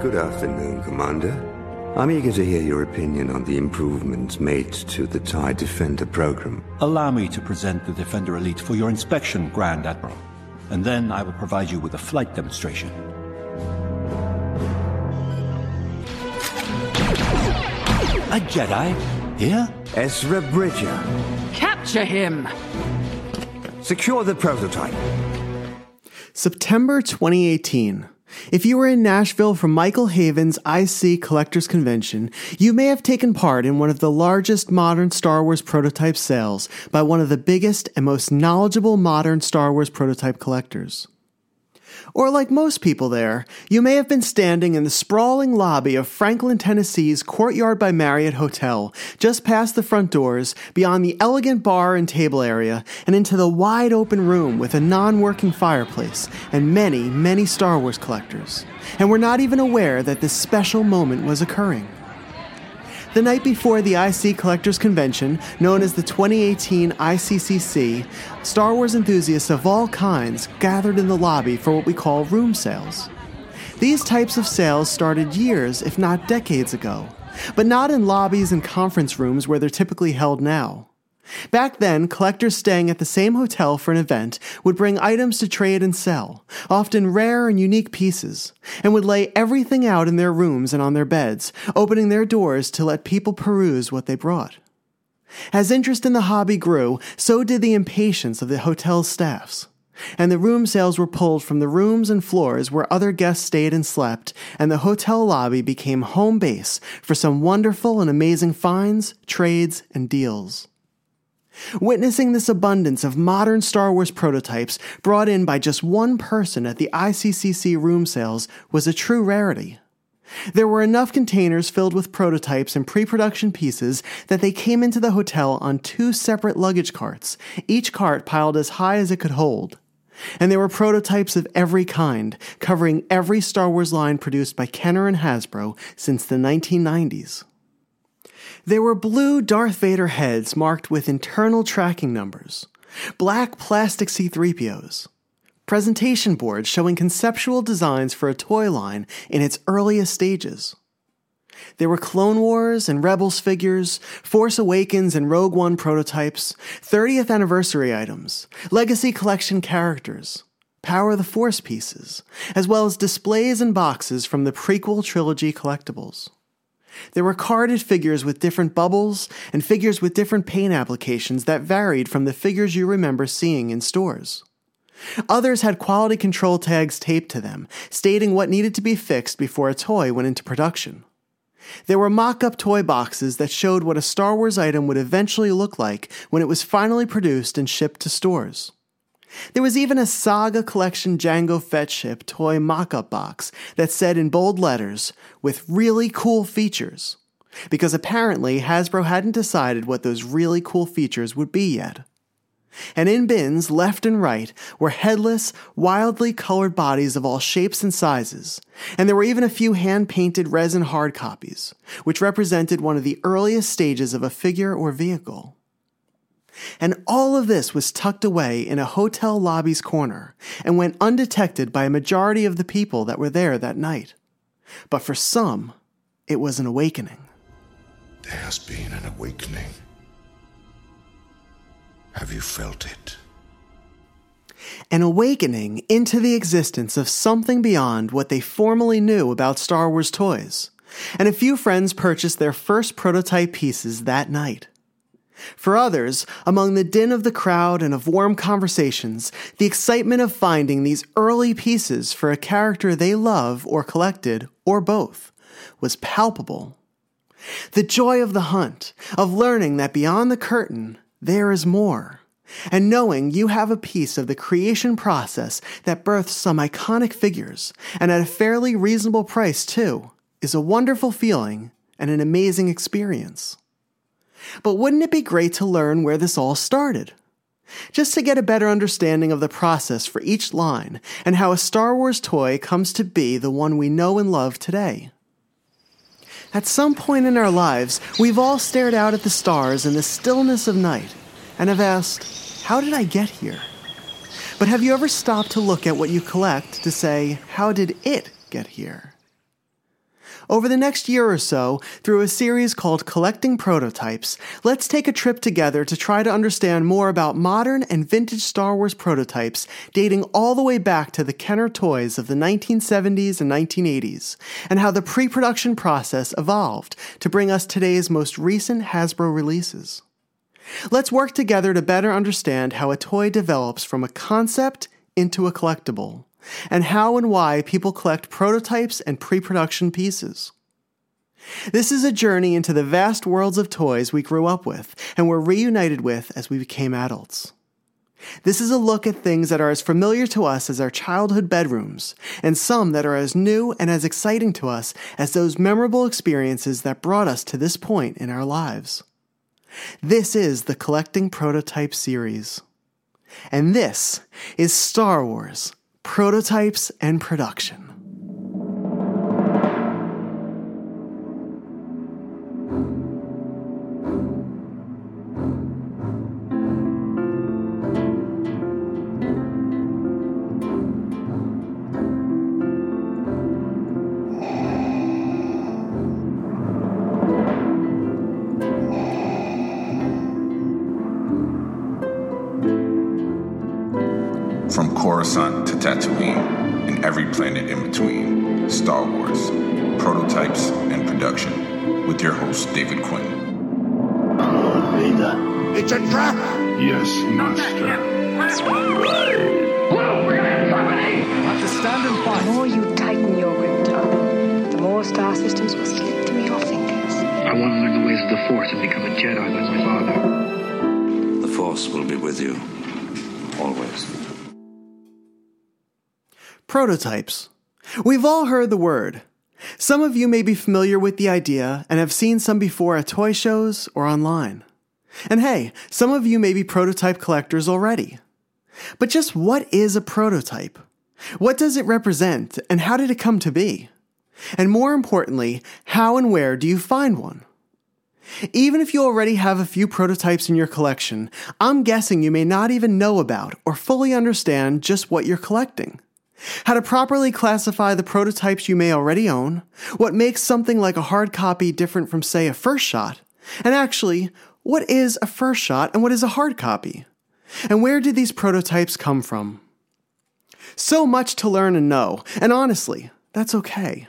Good afternoon, Commander. I'm eager to hear your opinion on the improvements made to the TIE Defender program. Allow me to present the Defender Elite for your inspection, Grand Admiral. And then I will provide you with a flight demonstration. A Jedi? Here? Ezra Bridger, Capture him! secure the prototype. September 2018. If you were in Nashville for Michael Haven's IC Collectors Convention, you may have taken part in one of the largest modern Star Wars prototype sales by one of the biggest and most knowledgeable modern Star Wars prototype collectors. Or, like most people there, you may have been standing in the sprawling lobby of Franklin, Tennessee's Courtyard by Marriott Hotel, just past the front doors, beyond the elegant bar and table area, and into the wide open room with a non working fireplace and many, many Star Wars collectors. And were not even aware that this special moment was occurring. The night before the IC Collectors Convention, known as the 2018 ICCC, Star Wars enthusiasts of all kinds gathered in the lobby for what we call room sales. These types of sales started years, if not decades ago, but not in lobbies and conference rooms where they're typically held now. Back then, collectors staying at the same hotel for an event would bring items to trade and sell, often rare and unique pieces, and would lay everything out in their rooms and on their beds, opening their doors to let people peruse what they brought. As interest in the hobby grew, so did the impatience of the hotel's staffs. And the room sales were pulled from the rooms and floors where other guests stayed and slept, and the hotel lobby became home base for some wonderful and amazing finds, trades, and deals. Witnessing this abundance of modern Star Wars prototypes brought in by just one person at the ICCC room sales was a true rarity. There were enough containers filled with prototypes and pre production pieces that they came into the hotel on two separate luggage carts, each cart piled as high as it could hold. And there were prototypes of every kind, covering every Star Wars line produced by Kenner and Hasbro since the 1990s. There were blue Darth Vader heads marked with internal tracking numbers, black plastic C3POs, presentation boards showing conceptual designs for a toy line in its earliest stages. There were Clone Wars and Rebels figures, Force Awakens and Rogue One prototypes, 30th anniversary items, Legacy Collection characters, Power of the Force pieces, as well as displays and boxes from the prequel trilogy collectibles. There were carded figures with different bubbles and figures with different paint applications that varied from the figures you remember seeing in stores. Others had quality control tags taped to them, stating what needed to be fixed before a toy went into production. There were mock up toy boxes that showed what a Star Wars item would eventually look like when it was finally produced and shipped to stores. There was even a Saga Collection Jango Fett ship toy mock up box that said in bold letters, with really cool features. Because apparently Hasbro hadn't decided what those really cool features would be yet. And in bins, left and right, were headless, wildly colored bodies of all shapes and sizes. And there were even a few hand painted resin hard copies, which represented one of the earliest stages of a figure or vehicle. And all of this was tucked away in a hotel lobby's corner and went undetected by a majority of the people that were there that night. But for some, it was an awakening. There has been an awakening. Have you felt it? An awakening into the existence of something beyond what they formerly knew about Star Wars toys. And a few friends purchased their first prototype pieces that night. For others, among the din of the crowd and of warm conversations, the excitement of finding these early pieces for a character they love or collected, or both, was palpable. The joy of the hunt, of learning that beyond the curtain, there is more, and knowing you have a piece of the creation process that births some iconic figures, and at a fairly reasonable price too, is a wonderful feeling and an amazing experience. But wouldn't it be great to learn where this all started? Just to get a better understanding of the process for each line and how a Star Wars toy comes to be the one we know and love today. At some point in our lives, we've all stared out at the stars in the stillness of night and have asked, How did I get here? But have you ever stopped to look at what you collect to say, How did it get here? Over the next year or so, through a series called Collecting Prototypes, let's take a trip together to try to understand more about modern and vintage Star Wars prototypes dating all the way back to the Kenner toys of the 1970s and 1980s, and how the pre production process evolved to bring us today's most recent Hasbro releases. Let's work together to better understand how a toy develops from a concept into a collectible and how and why people collect prototypes and pre production pieces. This is a journey into the vast worlds of toys we grew up with and were reunited with as we became adults. This is a look at things that are as familiar to us as our childhood bedrooms, and some that are as new and as exciting to us as those memorable experiences that brought us to this point in our lives. This is the Collecting Prototype series. And this is Star Wars prototypes, and production. Host David Quinn. Vader. It's a trap! Yes, Master. The more you tighten your grip, Tarkin, the more star systems will slip through your fingers. I want to learn the ways of the Force and become a Jedi like my father. The Force will be with you. Always. Prototypes. We've all heard the word. Some of you may be familiar with the idea and have seen some before at toy shows or online. And hey, some of you may be prototype collectors already. But just what is a prototype? What does it represent and how did it come to be? And more importantly, how and where do you find one? Even if you already have a few prototypes in your collection, I'm guessing you may not even know about or fully understand just what you're collecting. How to properly classify the prototypes you may already own, what makes something like a hard copy different from, say, a first shot, and actually, what is a first shot and what is a hard copy? And where did these prototypes come from? So much to learn and know, and honestly, that's okay.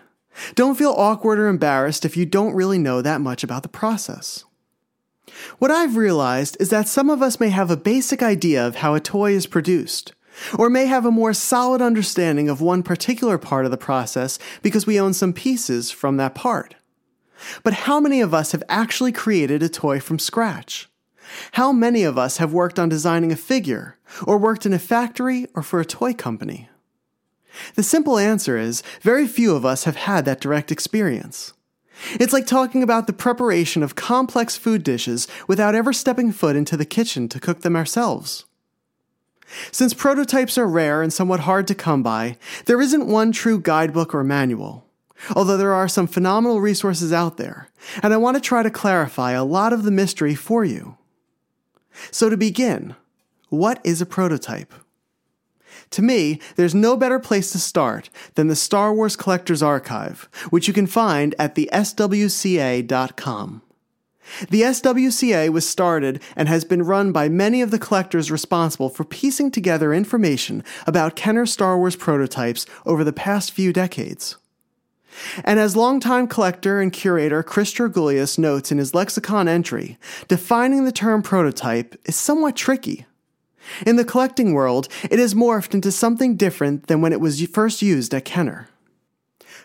Don't feel awkward or embarrassed if you don't really know that much about the process. What I've realized is that some of us may have a basic idea of how a toy is produced, or may have a more solid understanding of one particular part of the process because we own some pieces from that part. But how many of us have actually created a toy from scratch? How many of us have worked on designing a figure, or worked in a factory or for a toy company? The simple answer is very few of us have had that direct experience. It's like talking about the preparation of complex food dishes without ever stepping foot into the kitchen to cook them ourselves. Since prototypes are rare and somewhat hard to come by, there isn't one true guidebook or manual. Although there are some phenomenal resources out there, and I want to try to clarify a lot of the mystery for you. So, to begin, what is a prototype? To me, there's no better place to start than the Star Wars Collector's Archive, which you can find at the SWCA.com. The SWCA was started and has been run by many of the collectors responsible for piecing together information about Kenner Star Wars prototypes over the past few decades. And as longtime collector and curator Chris Georgoulias notes in his lexicon entry, defining the term prototype is somewhat tricky. In the collecting world, it has morphed into something different than when it was first used at Kenner.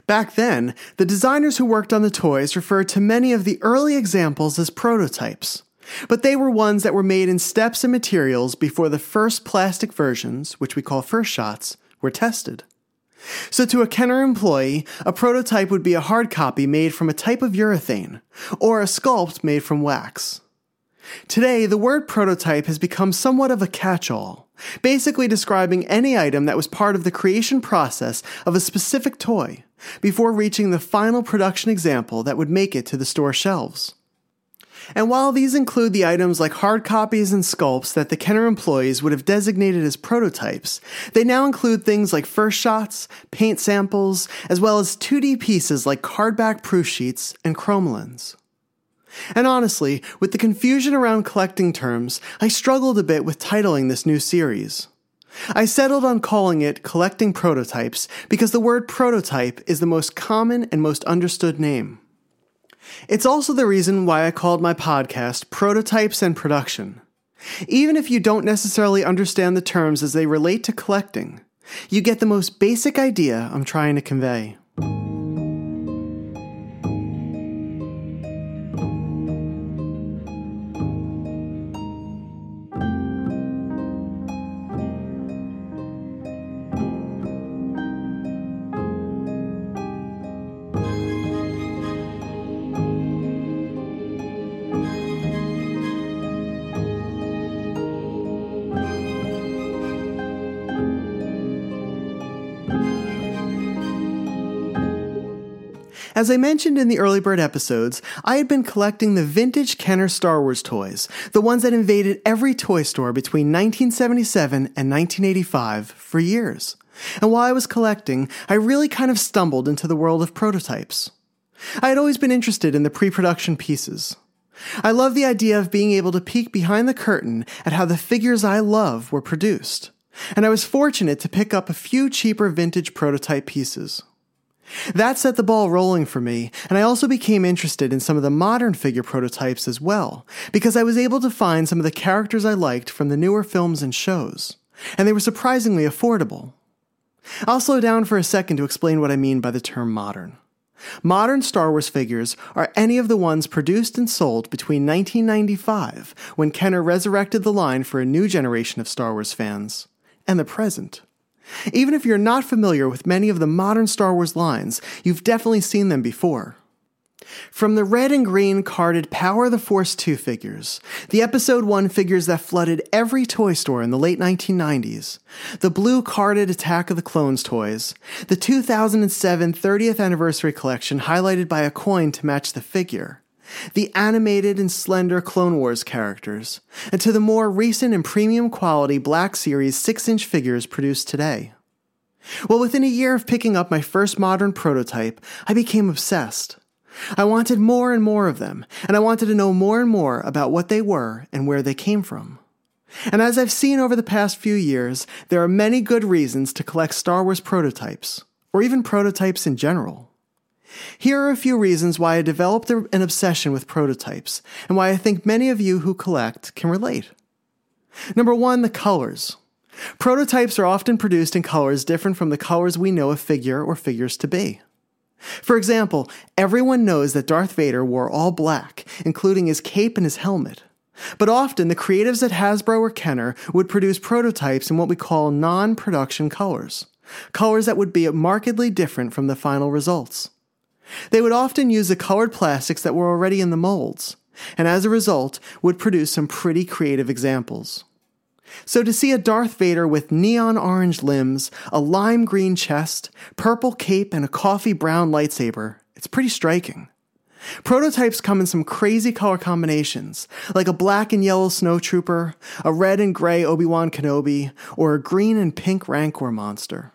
Back then, the designers who worked on the toys referred to many of the early examples as prototypes, but they were ones that were made in steps and materials before the first plastic versions, which we call first shots, were tested. So, to a Kenner employee, a prototype would be a hard copy made from a type of urethane, or a sculpt made from wax. Today, the word prototype has become somewhat of a catch all, basically describing any item that was part of the creation process of a specific toy before reaching the final production example that would make it to the store shelves. And while these include the items like hard copies and sculpts that the Kenner employees would have designated as prototypes, they now include things like first shots, paint samples, as well as 2D pieces like cardback proof sheets and cromalins. And honestly, with the confusion around collecting terms, I struggled a bit with titling this new series. I settled on calling it Collecting Prototypes because the word prototype is the most common and most understood name. It's also the reason why I called my podcast Prototypes and Production. Even if you don't necessarily understand the terms as they relate to collecting, you get the most basic idea I'm trying to convey. As I mentioned in the early bird episodes, I had been collecting the vintage Kenner Star Wars toys, the ones that invaded every toy store between 1977 and 1985 for years. And while I was collecting, I really kind of stumbled into the world of prototypes. I had always been interested in the pre production pieces. I love the idea of being able to peek behind the curtain at how the figures I love were produced. And I was fortunate to pick up a few cheaper vintage prototype pieces. That set the ball rolling for me, and I also became interested in some of the modern figure prototypes as well, because I was able to find some of the characters I liked from the newer films and shows, and they were surprisingly affordable. I'll slow down for a second to explain what I mean by the term modern. Modern Star Wars figures are any of the ones produced and sold between 1995, when Kenner resurrected the line for a new generation of Star Wars fans, and the present. Even if you're not familiar with many of the modern Star Wars lines, you've definitely seen them before. From the red and green carded Power of the Force 2 figures, the Episode 1 figures that flooded every toy store in the late 1990s, the blue carded Attack of the Clones toys, the 2007 30th anniversary collection highlighted by a coin to match the figure, the animated and slender Clone Wars characters, and to the more recent and premium quality Black Series 6 inch figures produced today. Well, within a year of picking up my first modern prototype, I became obsessed. I wanted more and more of them, and I wanted to know more and more about what they were and where they came from. And as I've seen over the past few years, there are many good reasons to collect Star Wars prototypes, or even prototypes in general. Here are a few reasons why I developed an obsession with prototypes, and why I think many of you who collect can relate. Number one, the colors. Prototypes are often produced in colors different from the colors we know a figure or figures to be. For example, everyone knows that Darth Vader wore all black, including his cape and his helmet. But often, the creatives at Hasbro or Kenner would produce prototypes in what we call non production colors, colors that would be markedly different from the final results. They would often use the colored plastics that were already in the molds, and as a result, would produce some pretty creative examples. So to see a Darth Vader with neon orange limbs, a lime green chest, purple cape, and a coffee brown lightsaber, it's pretty striking. Prototypes come in some crazy color combinations, like a black and yellow snowtrooper, a red and gray Obi-Wan Kenobi, or a green and pink Rancor monster.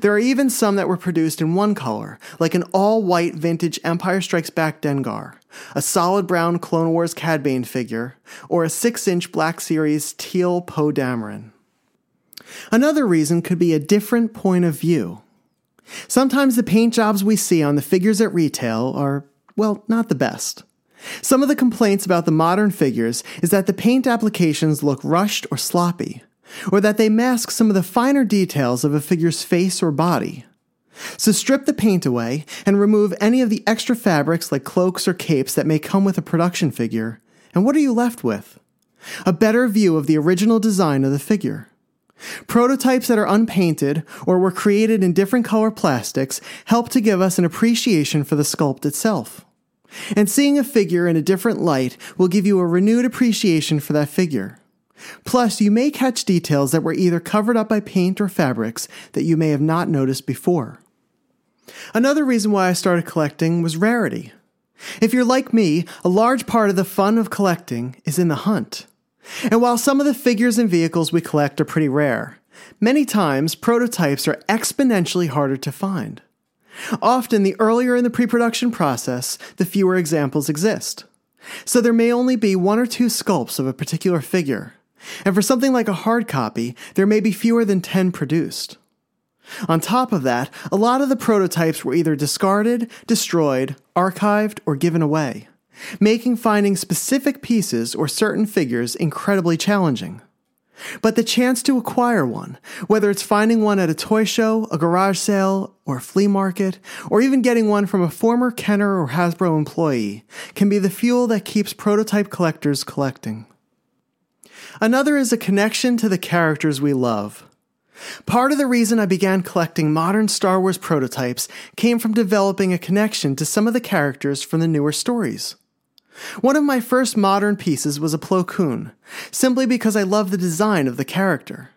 There are even some that were produced in one color, like an all white vintage Empire Strikes Back Dengar, a solid brown Clone Wars Cad Bane figure, or a 6 inch Black Series teal Poe Dameron. Another reason could be a different point of view. Sometimes the paint jobs we see on the figures at retail are, well, not the best. Some of the complaints about the modern figures is that the paint applications look rushed or sloppy, or that they mask some of the finer details of a figure's face or body. So strip the paint away and remove any of the extra fabrics like cloaks or capes that may come with a production figure, and what are you left with? A better view of the original design of the figure. Prototypes that are unpainted or were created in different color plastics help to give us an appreciation for the sculpt itself. And seeing a figure in a different light will give you a renewed appreciation for that figure. Plus, you may catch details that were either covered up by paint or fabrics that you may have not noticed before. Another reason why I started collecting was rarity. If you're like me, a large part of the fun of collecting is in the hunt. And while some of the figures and vehicles we collect are pretty rare, many times prototypes are exponentially harder to find. Often, the earlier in the pre production process, the fewer examples exist. So there may only be one or two sculpts of a particular figure, and for something like a hard copy, there may be fewer than 10 produced. On top of that, a lot of the prototypes were either discarded, destroyed, archived, or given away, making finding specific pieces or certain figures incredibly challenging. But the chance to acquire one, whether it's finding one at a toy show, a garage sale, or a flea market, or even getting one from a former Kenner or Hasbro employee, can be the fuel that keeps prototype collectors collecting. Another is a connection to the characters we love. Part of the reason I began collecting modern Star Wars prototypes came from developing a connection to some of the characters from the newer stories. One of my first modern pieces was a Plo Koon, simply because I loved the design of the character.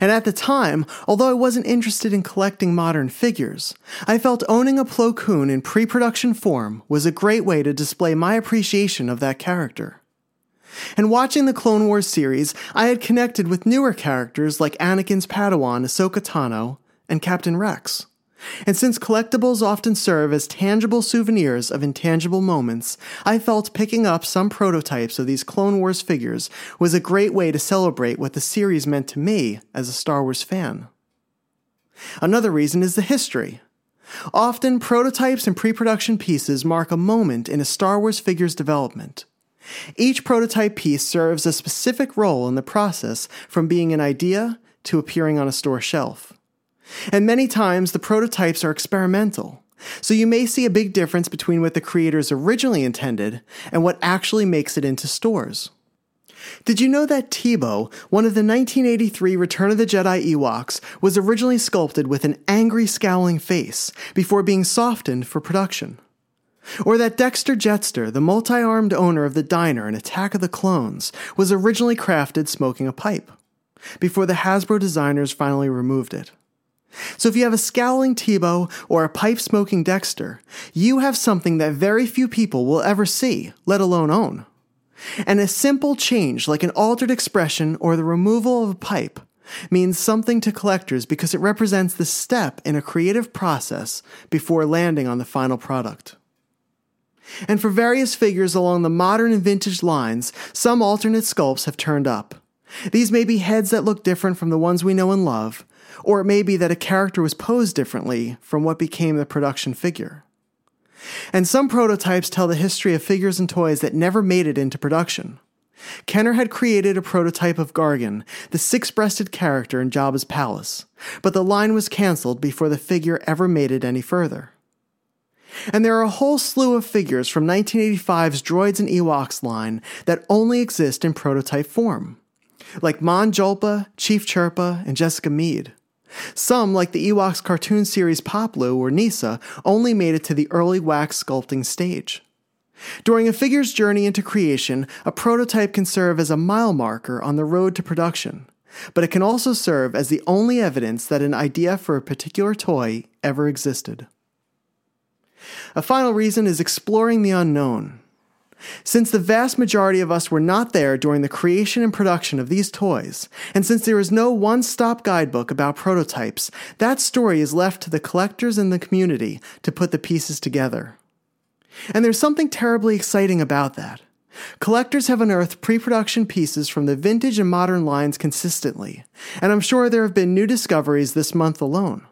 And at the time, although I wasn't interested in collecting modern figures, I felt owning a Plo Koon in pre production form was a great way to display my appreciation of that character. And watching the Clone Wars series, I had connected with newer characters like Anakin's Padawan Ahsoka Tano and Captain Rex. And since collectibles often serve as tangible souvenirs of intangible moments, I felt picking up some prototypes of these Clone Wars figures was a great way to celebrate what the series meant to me as a Star Wars fan. Another reason is the history. Often, prototypes and pre production pieces mark a moment in a Star Wars figure's development. Each prototype piece serves a specific role in the process from being an idea to appearing on a store shelf. And many times the prototypes are experimental, so you may see a big difference between what the creators originally intended and what actually makes it into stores. Did you know that Teebo, one of the 1983 Return of the Jedi Ewoks, was originally sculpted with an angry, scowling face before being softened for production? Or that Dexter Jettster, the multi armed owner of the diner in Attack of the Clones, was originally crafted smoking a pipe, before the Hasbro designers finally removed it. So if you have a scowling Teebo or a pipe smoking Dexter, you have something that very few people will ever see, let alone own. And a simple change like an altered expression or the removal of a pipe means something to collectors because it represents the step in a creative process before landing on the final product. And for various figures along the modern and vintage lines, some alternate sculpts have turned up. These may be heads that look different from the ones we know and love, or it may be that a character was posed differently from what became the production figure. And some prototypes tell the history of figures and toys that never made it into production. Kenner had created a prototype of Gargan, the six breasted character in Jabba's palace, but the line was cancelled before the figure ever made it any further. And there are a whole slew of figures from 1985's Droids and Ewoks line that only exist in prototype form, like Mon Julpa, Chief Chirpa, and Jessica Meade. Some, like the Ewoks cartoon series Paploo or Kneesaa, only made it to the early wax sculpting stage. During a figure's journey into creation, a prototype can serve as a mile marker on the road to production, but it can also serve as the only evidence that an idea for a particular toy ever existed. A final reason is exploring the unknown. Since the vast majority of us were not there during the creation and production of these toys, and since there is no one stop guidebook about prototypes, that story is left to the collectors and the community to put the pieces together. And there's something terribly exciting about that. Collectors have unearthed pre production pieces from the vintage and modern lines consistently, and I'm sure there have been new discoveries this month alone.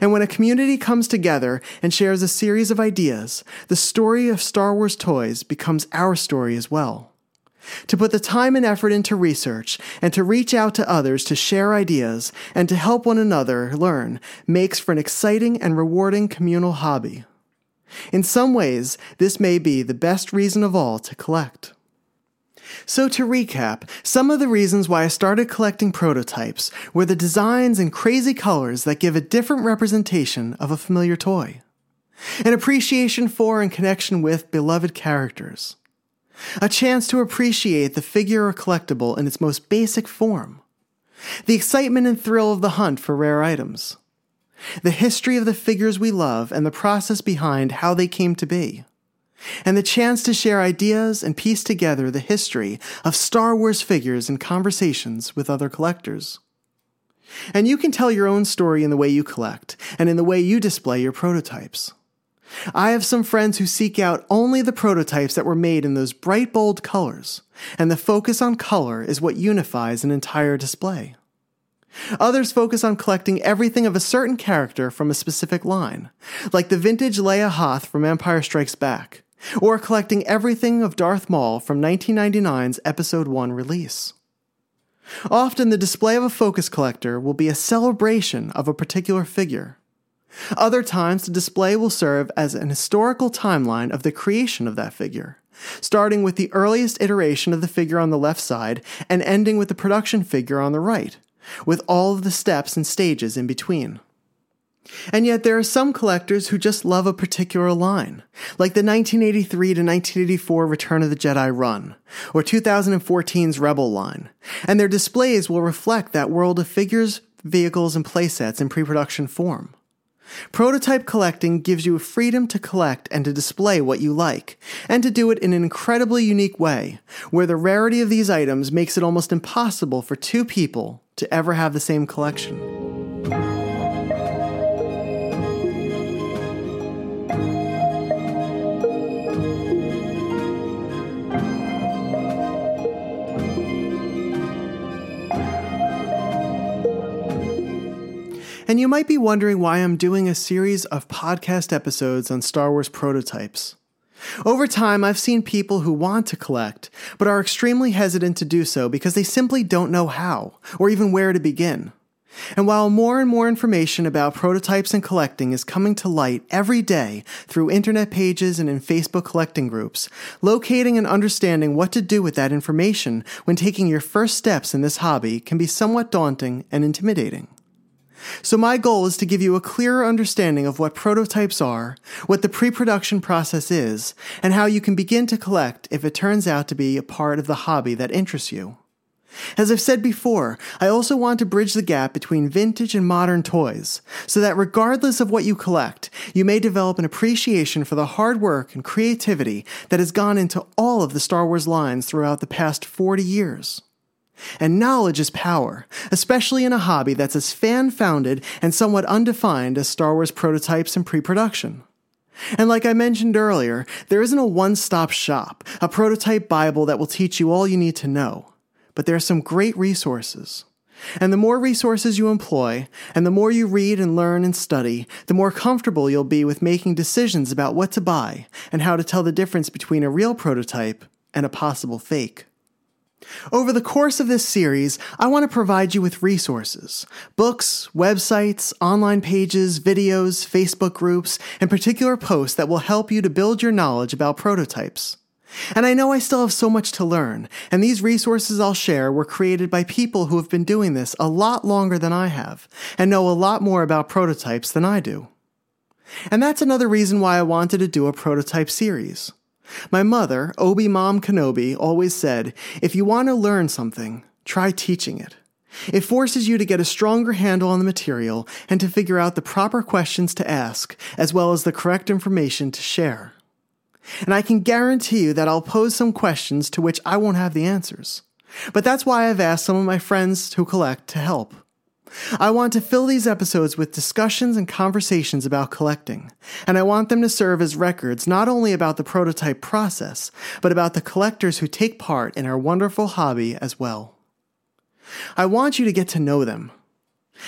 And when a community comes together and shares a series of ideas, the story of Star Wars toys becomes our story as well. To put the time and effort into research and to reach out to others to share ideas and to help one another learn makes for an exciting and rewarding communal hobby. In some ways, this may be the best reason of all to collect. So, to recap, some of the reasons why I started collecting prototypes were the designs and crazy colors that give a different representation of a familiar toy, an appreciation for and connection with beloved characters, a chance to appreciate the figure or collectible in its most basic form, the excitement and thrill of the hunt for rare items, the history of the figures we love and the process behind how they came to be and the chance to share ideas and piece together the history of Star Wars figures in conversations with other collectors. And you can tell your own story in the way you collect and in the way you display your prototypes. I have some friends who seek out only the prototypes that were made in those bright, bold colors, and the focus on color is what unifies an entire display. Others focus on collecting everything of a certain character from a specific line, like the vintage Leia Hoth from Empire Strikes Back, or collecting everything of Darth Maul from 1999's Episode 1 release. Often, the display of a focus collector will be a celebration of a particular figure. Other times, the display will serve as an historical timeline of the creation of that figure, starting with the earliest iteration of the figure on the left side and ending with the production figure on the right, with all of the steps and stages in between. And yet, there are some collectors who just love a particular line, like the 1983 to 1984 Return of the Jedi run, or 2014's Rebel line, and their displays will reflect that world of figures, vehicles, and playsets in pre production form. Prototype collecting gives you freedom to collect and to display what you like, and to do it in an incredibly unique way, where the rarity of these items makes it almost impossible for two people to ever have the same collection. And you might be wondering why I'm doing a series of podcast episodes on Star Wars prototypes. Over time, I've seen people who want to collect, but are extremely hesitant to do so because they simply don't know how, or even where to begin. And while more and more information about prototypes and collecting is coming to light every day through internet pages and in Facebook collecting groups, locating and understanding what to do with that information when taking your first steps in this hobby can be somewhat daunting and intimidating. So, my goal is to give you a clearer understanding of what prototypes are, what the pre production process is, and how you can begin to collect if it turns out to be a part of the hobby that interests you. As I've said before, I also want to bridge the gap between vintage and modern toys, so that regardless of what you collect, you may develop an appreciation for the hard work and creativity that has gone into all of the Star Wars lines throughout the past 40 years. And knowledge is power, especially in a hobby that's as fan founded and somewhat undefined as Star Wars prototypes and pre production. And like I mentioned earlier, there isn't a one stop shop, a prototype Bible that will teach you all you need to know. But there are some great resources. And the more resources you employ, and the more you read and learn and study, the more comfortable you'll be with making decisions about what to buy and how to tell the difference between a real prototype and a possible fake. Over the course of this series, I want to provide you with resources books, websites, online pages, videos, Facebook groups, and particular posts that will help you to build your knowledge about prototypes. And I know I still have so much to learn, and these resources I'll share were created by people who have been doing this a lot longer than I have, and know a lot more about prototypes than I do. And that's another reason why I wanted to do a prototype series. My mother, Obi Mom Kenobi, always said, if you want to learn something, try teaching it. It forces you to get a stronger handle on the material and to figure out the proper questions to ask, as well as the correct information to share. And I can guarantee you that I'll pose some questions to which I won't have the answers. But that's why I've asked some of my friends who collect to help. I want to fill these episodes with discussions and conversations about collecting, and I want them to serve as records not only about the prototype process, but about the collectors who take part in our wonderful hobby as well. I want you to get to know them.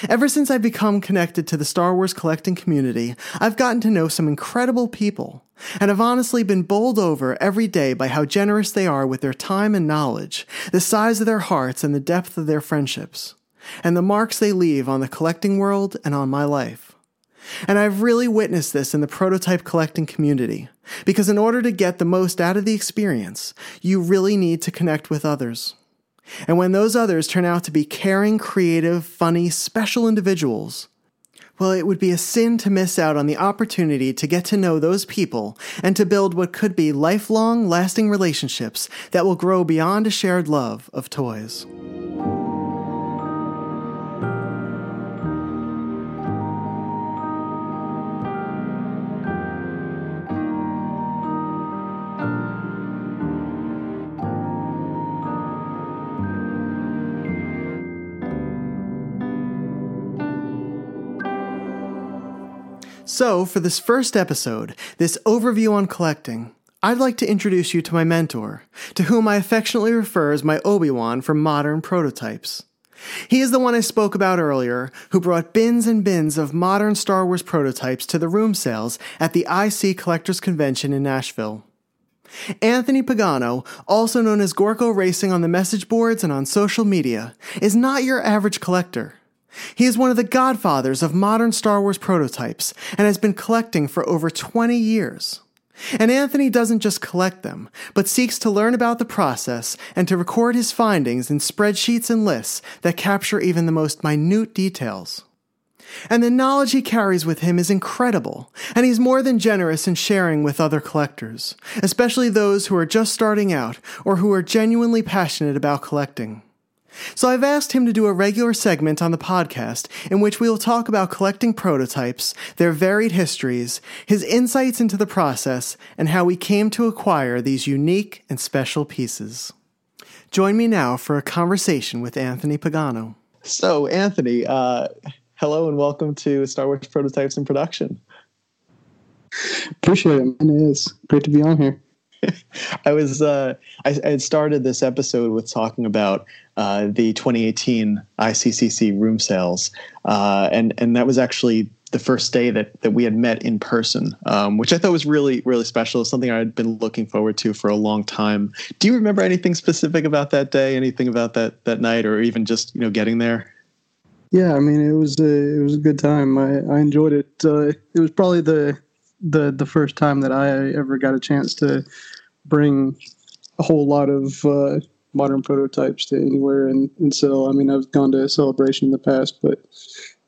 Ever since I've become connected to the Star Wars collecting community, I've gotten to know some incredible people, and have honestly been bowled over every day by how generous they are with their time and knowledge, the size of their hearts, and the depth of their friendships and the marks they leave on the collecting world and on my life. And I've really witnessed this in the prototype collecting community, because in order to get the most out of the experience, you really need to connect with others. And when those others turn out to be caring, creative, funny, special individuals, well, it would be a sin to miss out on the opportunity to get to know those people and to build what could be lifelong, lasting relationships that will grow beyond a shared love of toys. So, for this first episode, this overview on collecting, I'd like to introduce you to my mentor, to whom I affectionately refer as my Obi Wan for modern prototypes. He is the one I spoke about earlier, who brought bins and bins of modern Star Wars prototypes to the room sales at the IC Collectors Convention in Nashville. Anthony Pagano, also known as Gorko Racing on the message boards and on social media, is not your average collector. He is one of the godfathers of modern Star Wars prototypes and has been collecting for over 20 years. And Anthony doesn't just collect them, but seeks to learn about the process and to record his findings in spreadsheets and lists that capture even the most minute details. And the knowledge he carries with him is incredible, and he's more than generous in sharing with other collectors, especially those who are just starting out or who are genuinely passionate about collecting. So I've asked him to do a regular segment on the podcast in which we will talk about collecting prototypes, their varied histories, his insights into the process, and how we came to acquire these unique and special pieces. Join me now for a conversation with Anthony Pagano. So, Anthony, uh, hello and welcome to Star Wars Prototypes in Production. Appreciate it. Man. It is great to be on here. I was uh, I, I, had started this episode with talking about uh, the 2018 ICCC room sales, uh, and and that was actually the first day that that we had met in person, um, which I thought was really really special. Something I had been looking forward to for a long time. Do you remember anything specific about that day? Anything about that that night, or even just you know getting there? Yeah, I mean it was a, it was a good time. I, I enjoyed it. Uh, it was probably the the the first time that I ever got a chance to bring a whole lot of uh, modern prototypes to anywhere and, and sell. I mean, I've gone to a celebration in the past, but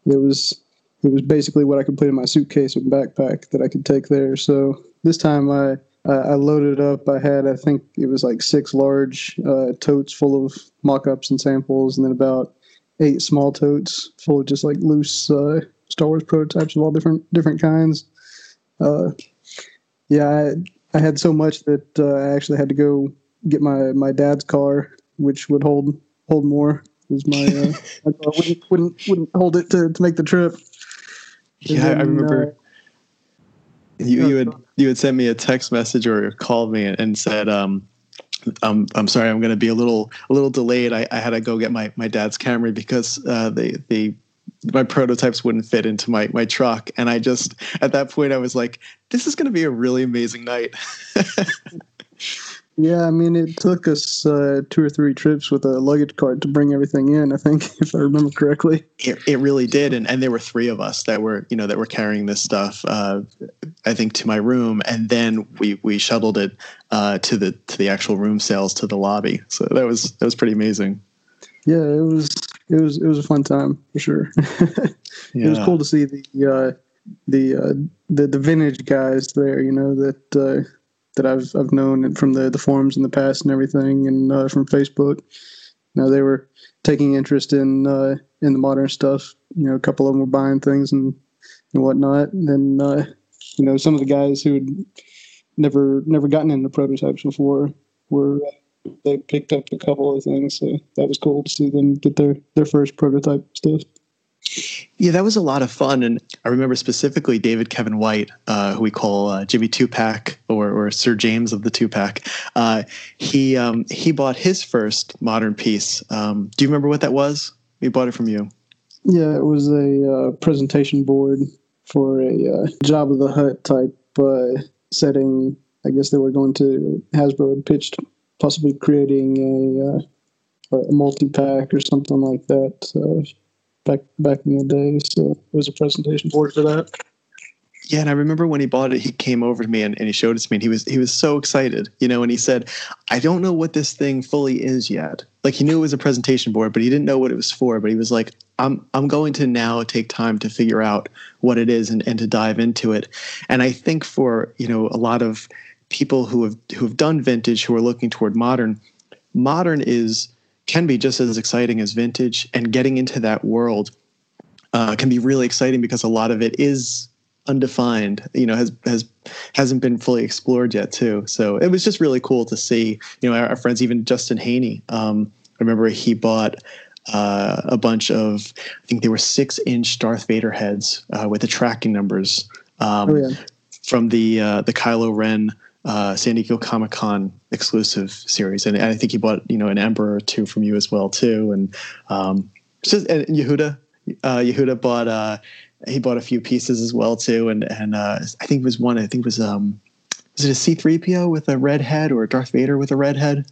it was it was basically what I could put in my suitcase and backpack that I could take there. So this time I I loaded up. I had I think it was like six large uh, totes full of mock-ups and samples, and then about eight small totes full of just like loose uh, Star Wars prototypes of all different different kinds. Uh, yeah, I, I had so much that uh, I actually had to go get my my dad's car, which would hold hold more. Because my, uh, my car wouldn't wouldn't wouldn't hold it to, to make the trip. yeah, then, I remember. Uh, you you had you had sent me a text message or called me and, and said, um, I'm I'm sorry, I'm going to be a little a little delayed. I, I had to go get my, my dad's Camry because uh, they they my prototypes wouldn't fit into my my truck, and I just at that point I was like, this is going to be a really amazing night. Yeah, I mean, it took us uh, two or three trips with a luggage cart to bring everything in. I think, if I remember correctly. It, it really did, and and there were three of us that were you know that were carrying this stuff. Uh, I think to my room, and then we we shuttled it uh, to the to the actual room sales to the lobby. So that was that was pretty amazing. Yeah, it was it was it was a fun time for sure. yeah. It was cool to see the uh, the uh, the the vintage guys there. You know that uh, that I've I've known from the the forums in the past and everything, and uh, from Facebook. You know, they were taking interest in uh, in the modern stuff. You know, a couple of them were buying things and and whatnot. And then uh, you know, some of the guys who had never never gotten into prototypes before were uh, they picked up a couple of things. So that was cool to see them get their their first prototype stuff. Yeah, that was a lot of fun, and I remember specifically David Kevin White, uh, who we call uh, Jimmy Two Pack or, or Sir James of the Two Pack. Uh, he um, he bought his first modern piece. Um, do you remember what that was? We bought it from you. Yeah, it was a uh, presentation board for a uh, of the Hut type uh, setting. I guess they were going to Hasbro had pitched possibly creating a, uh, a multi pack or something like that uh, back back in the day. So it was a presentation board for that. Yeah, and I remember when he bought it, he came over to me and, and he showed it to me, and he was he was so excited, you know. And he said, "I don't know what this thing fully is yet. Like he knew it was a presentation board, but he didn't know what it was for. But he was like, I'm I'm going to now take time to figure out what it is and, and to dive into it. And I think for you know a lot of people who have who have done vintage who are looking toward modern, modern is can be just as exciting as vintage and getting into that world uh, can be really exciting because a lot of it is undefined you know has has hasn't been fully explored yet too so it was just really cool to see you know our, our friends even justin haney um, i remember he bought uh, a bunch of i think they were six inch darth vader heads uh, with the tracking numbers um, Oh, yeah. from the uh, the Kylo Ren uh, San Diego Comic Con exclusive series, and I think he bought you know an Emperor or two from you as well too, and um, just and Yehuda uh, Yehuda bought uh, he bought a few pieces as well too, and and uh, I think it was one I think it was um was it a C three PO with a red head or a Darth Vader with a red head?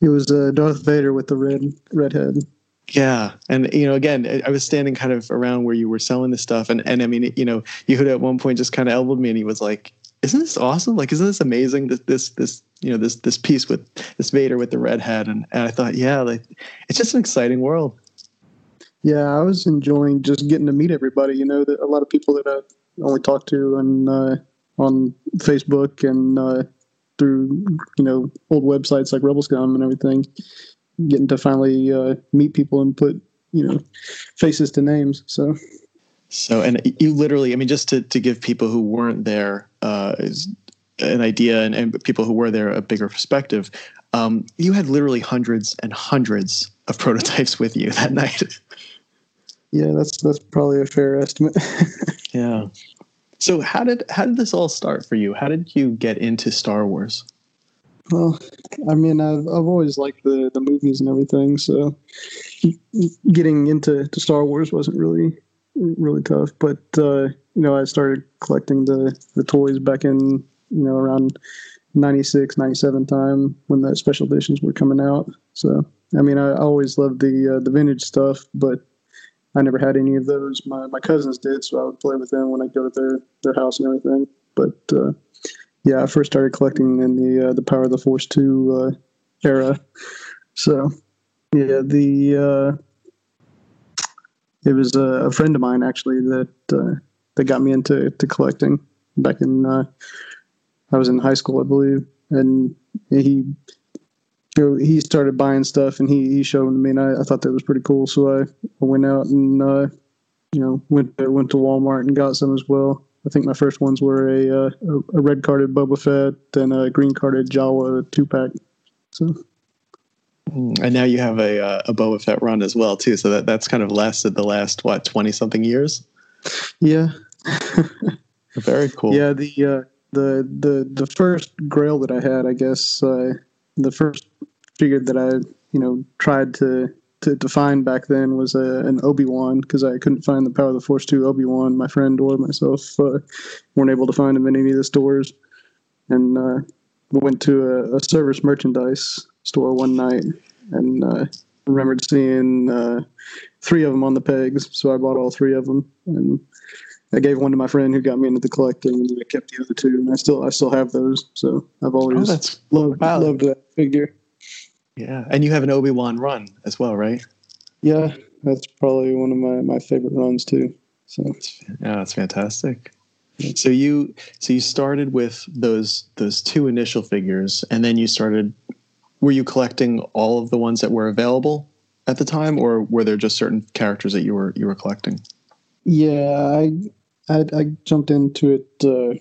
It was uh, Darth Vader with the red red head. Yeah, and you know, again, I- I was standing kind of around where you were selling this stuff, and and I mean, you know, Yehuda at one point just kind of elbowed me, and he was like, "Isn't this awesome? Like, isn't this amazing? This this this you know this this piece with this Vader with the red head?" And, and I thought, yeah, like it's just an exciting world. Yeah, I was enjoying just getting to meet everybody. You know, that a lot of people that I only talked to on uh, on Facebook and uh, through you know old websites like Rebel Scum and everything. Getting to finally uh, meet people and put you know faces to names. So So, and you literally, I mean, just to, to give people who weren't there uh, an idea and, and people who were there a bigger perspective, um, you had literally hundreds and hundreds of prototypes with you that night. yeah, that's that's probably a fair estimate. yeah. So how did how did this all start for you? How did you get into Star Wars? Well, I mean, I've I've always liked the the movies and everything, so getting into to Star Wars wasn't really really tough. But uh, you know, I started collecting the the toys back in you know around 96, 97 time when the special editions were coming out. So I mean, I, always loved the uh, the vintage stuff, but I never had any of those. My my cousins did, so I would play with them when I go to their their house and everything. But uh, yeah, I first started collecting in the uh, the Power of the Force two uh, era. So yeah, the uh, it was a, a friend of mine actually that uh, that got me into to collecting back in uh, I was in high school, I believe, and he you know, he started buying stuff and he, he showed me and I, I thought that was pretty cool. So I, I went out and uh, you know went to, went to Walmart and got some as well. I think my first ones were a uh, a, a red carded Boba Fett and a green carded Jawa two pack. So And now you have a uh, a Boba Fett run as well too. So that that's kind of lasted the last what twenty something years. yeah, Very cool. yeah. The uh, the the the first Grail that I had, I guess, uh, the first figure that I you know tried to to, to find back then was a, an Obi Wan because I couldn't find the Power of the Force two Obi Wan. My friend or myself uh, weren't able to find him in any of the stores, and uh, went to a, a service merchandise store one night and uh, remembered seeing uh, three of them on the pegs. So I bought all three of them and. I gave one to my friend who got me into the collecting, and I kept the other two. And I still, I still have those. So I've always Oh, loved wow. loved that figure. yeah. And you have an Obi Wan run as well, right? Yeah, that's probably one of my, my favorite runs too. So Yeah, that's fantastic. So you so you started with those those two initial figures, and then you started. Were you collecting all of the ones that were available at the time, or were there just certain characters that you were you were collecting? yeah, I I, I jumped into it uh,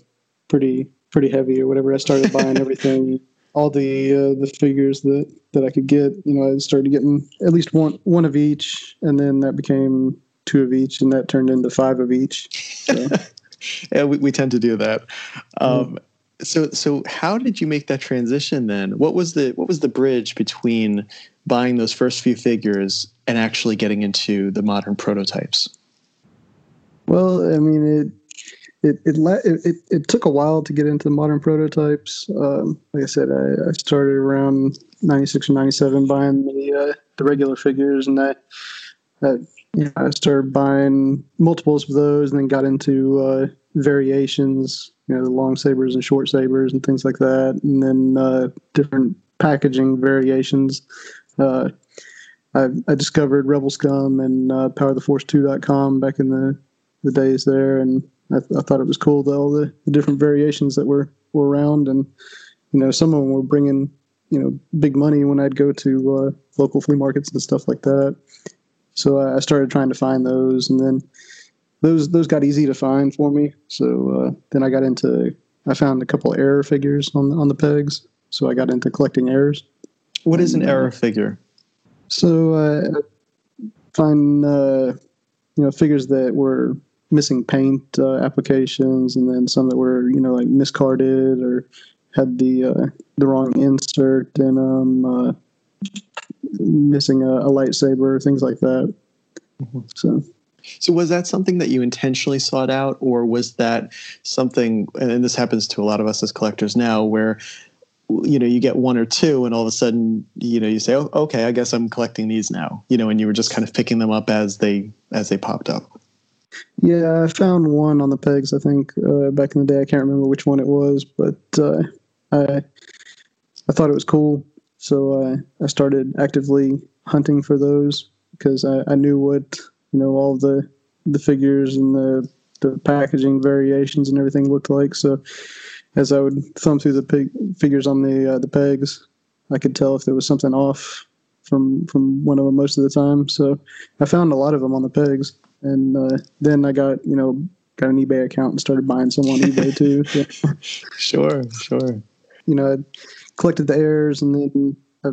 pretty pretty heavy or whatever. I started buying everything, all the uh, the figures that that I could get. You know, I started getting at least one one of each, and then that became two of each, and that turned into five of each. So. Yeah, we, we tend to do that. Um, So so how did you make that transition then? What was the what was the bridge between buying those first few figures and actually getting into the modern prototypes? Well, I mean, it it it, it it it took a while to get into the modern prototypes. Um, like I said, I, I started around '96 or '97 buying the uh, the regular figures, and I, I you know, I started buying multiples of those, and then got into uh, variations. You know, the long sabers and short sabers and things like that, and then uh, different packaging variations. Uh, I, I discovered Rebel Scum and uh, PowerTheForce2.com back in the the days there, and I, I thought it was cool that all the, the different variations that were were around, and you know some of them were bringing you know big money when I'd go to uh, local flea markets and stuff like that. So I started trying to find those, and then those those got easy to find for me. So uh, then I got into I found a couple error figures on on the pegs, so I got into collecting errors. What is an error figure? So uh, find uh, you know figures that were missing paint uh, applications, and then some that were you know like miscarded or had the uh, the wrong insert in them, uh, missing a, a, lightsaber, things like that. Mm-hmm. So. So was that something that you intentionally sought out, or was that something? And this happens to a lot of us as collectors now, where you know you get one or two, and all of a sudden you know you say, "Oh, okay, I guess I'm collecting these now." You know, and you were just kind of picking them up as they as they popped up. Yeah, I found one on the pegs. I think uh, back in the day, I can't remember which one it was, but uh, I I thought it was cool, so I I started actively hunting for those because I, I knew what you know all the the figures and the the packaging variations and everything looked like. So as I would thumb through the pig, figures on the uh, the pegs, I could tell if there was something off from from one of them most of the time. So I found a lot of them on the pegs and uh, then I got you know got an eBay account and started buying some on eBay too. Sure, sure. You know, collected the airs, and then a,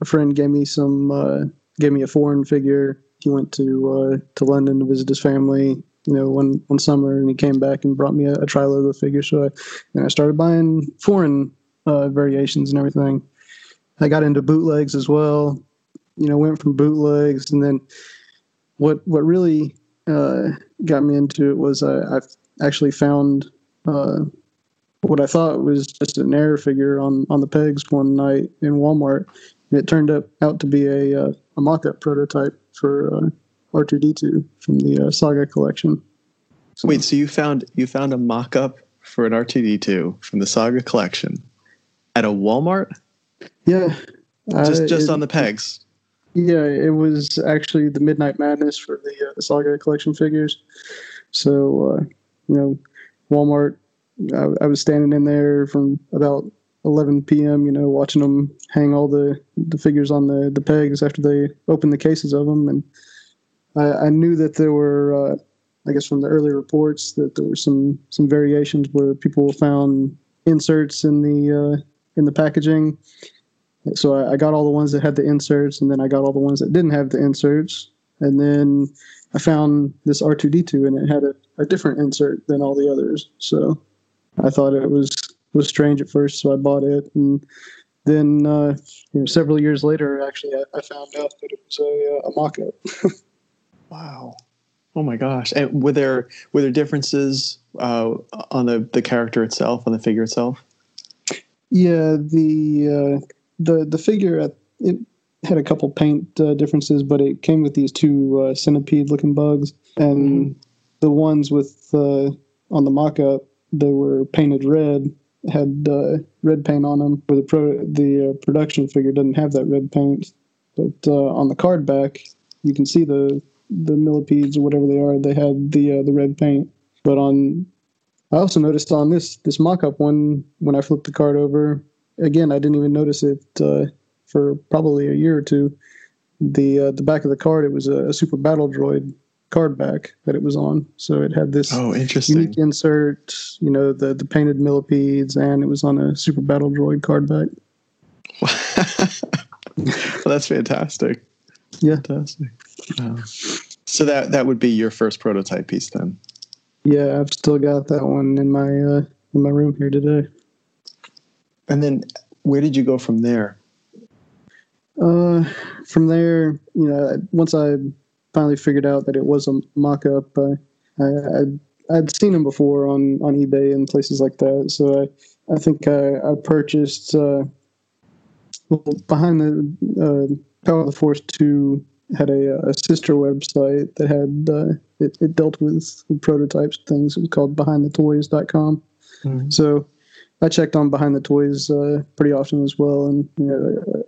a friend gave me some uh, gave me a foreign figure. He went to uh, to London to visit his family. You know, one one summer, and he came back and brought me a, a tri logo figure. So I, and I started buying foreign uh, variations and everything. I got into bootlegs as well. You know, went from bootlegs, and then what what really uh, got me into it was I, I actually found uh, what I thought was just an error figure on on the pegs one night in Walmart. And it turned up out to be a uh, a mock-up prototype for uh, R2D2 from the uh, Saga collection. So, Wait, so you found you found a mock-up for an R2D2 from the Saga collection at a Walmart? Yeah, just just it, on the pegs. Yeah, it was actually the Midnight Madness for the, uh, the Saga collection figures. So, uh, you know, Walmart, I, I, was standing in there from about 11 p.m., you know, watching them hang all the, the figures on the, the pegs after they opened the cases of them. And I, I knew that there were, uh, I guess from the early reports, that there were some, some variations where people found inserts in the, uh, in the packaging so I, I, got all the ones that had the inserts, and then I got all the ones that didn't have the inserts. And then I found this R2D2, and it had a, a different insert than all the others. So I thought it was was strange at first, so I bought it. And then uh, you know, several years later, actually, I, I, found out that it was a, uh, a mock-up. wow. Oh my gosh! And were there were there differences uh, on the the character itself, on the figure itself? Yeah, the uh, the the figure at, it had a couple paint uh, differences, but it came with these two uh, centipede looking bugs, and mm-hmm. the ones with uh, on the mock-up they were painted red, had uh, red paint on them. Where the pro the uh, production figure doesn't have that red paint, but uh, on the card back you can see the the millipedes or whatever they are. They had the the red paint, but on I also noticed on this this mock-up one when I flipped the card over, again, I didn't even notice it uh, for probably a year or two. The uh, the back of the card, it was a, a, Super Battle Droid card back that it was on. So it had this oh, interesting. unique insert, you know, the the painted millipedes, and it was on a Super Battle Droid card back. well, that's fantastic. Yeah, fantastic. So that that would be your first prototype piece then. Yeah, I've still got that one in my uh, in my room here today. And then where did you go from there? Uh, from there, you know, once I finally figured out that it was a mock-up, I, I, I'd, I'd seen them before on, on eBay and places like that. So I, I think I, I purchased, uh, well, behind the uh, Power of the Force 2 had a, a sister website that had, uh, it, it dealt with prototypes things. It was called behindthetoys.com. Mm-hmm. So I checked on behind the toys uh, pretty often as well, and you know,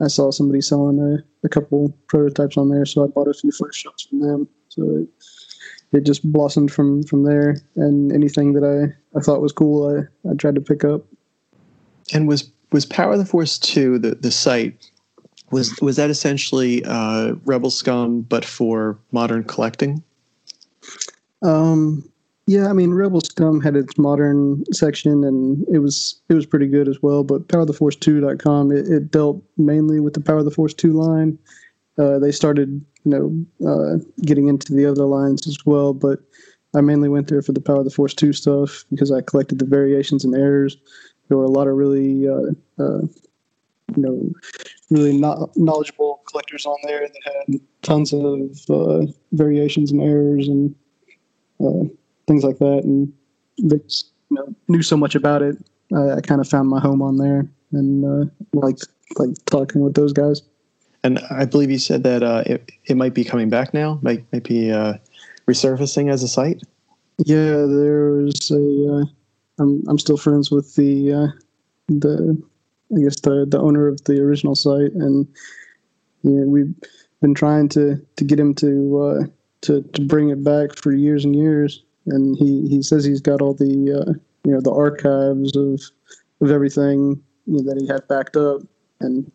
I saw somebody selling a, a, couple prototypes on there, so I bought a few first shots from them. So it, it just blossomed from from there, and anything that I, I thought was cool, I, I tried to pick up. And was was Power of the Force two the the site was was that essentially uh, Rebel Scum, but for modern collecting? Um, yeah, I mean, Rebel Scum had its modern section, and it was it was pretty good as well. But PowerTheForce2.com it, it dealt mainly with the Power of the Force two line. Uh, they started, you know, uh, getting into the other lines as well. But I mainly went there for the Power of the Force two stuff because I collected the variations and errors. There were a lot of really, uh, uh, you know, really not knowledgeable collectors on there that had tons of uh, variations and errors and uh, things like that, and they just, you know, knew so much about it. I, I kind of found my home on there and uh, like like talking with those guys. And I believe you said that uh, it, it might be coming back now, might, might be uh, resurfacing as a site. Yeah, there's a. Uh, I'm I'm still friends with the uh, the I guess the the owner of the original site, and you know, we've been trying to to get him to uh, to to bring it back for years and years. And he he says he's got all the uh, you know the archives of of everything you know, that he had backed up, and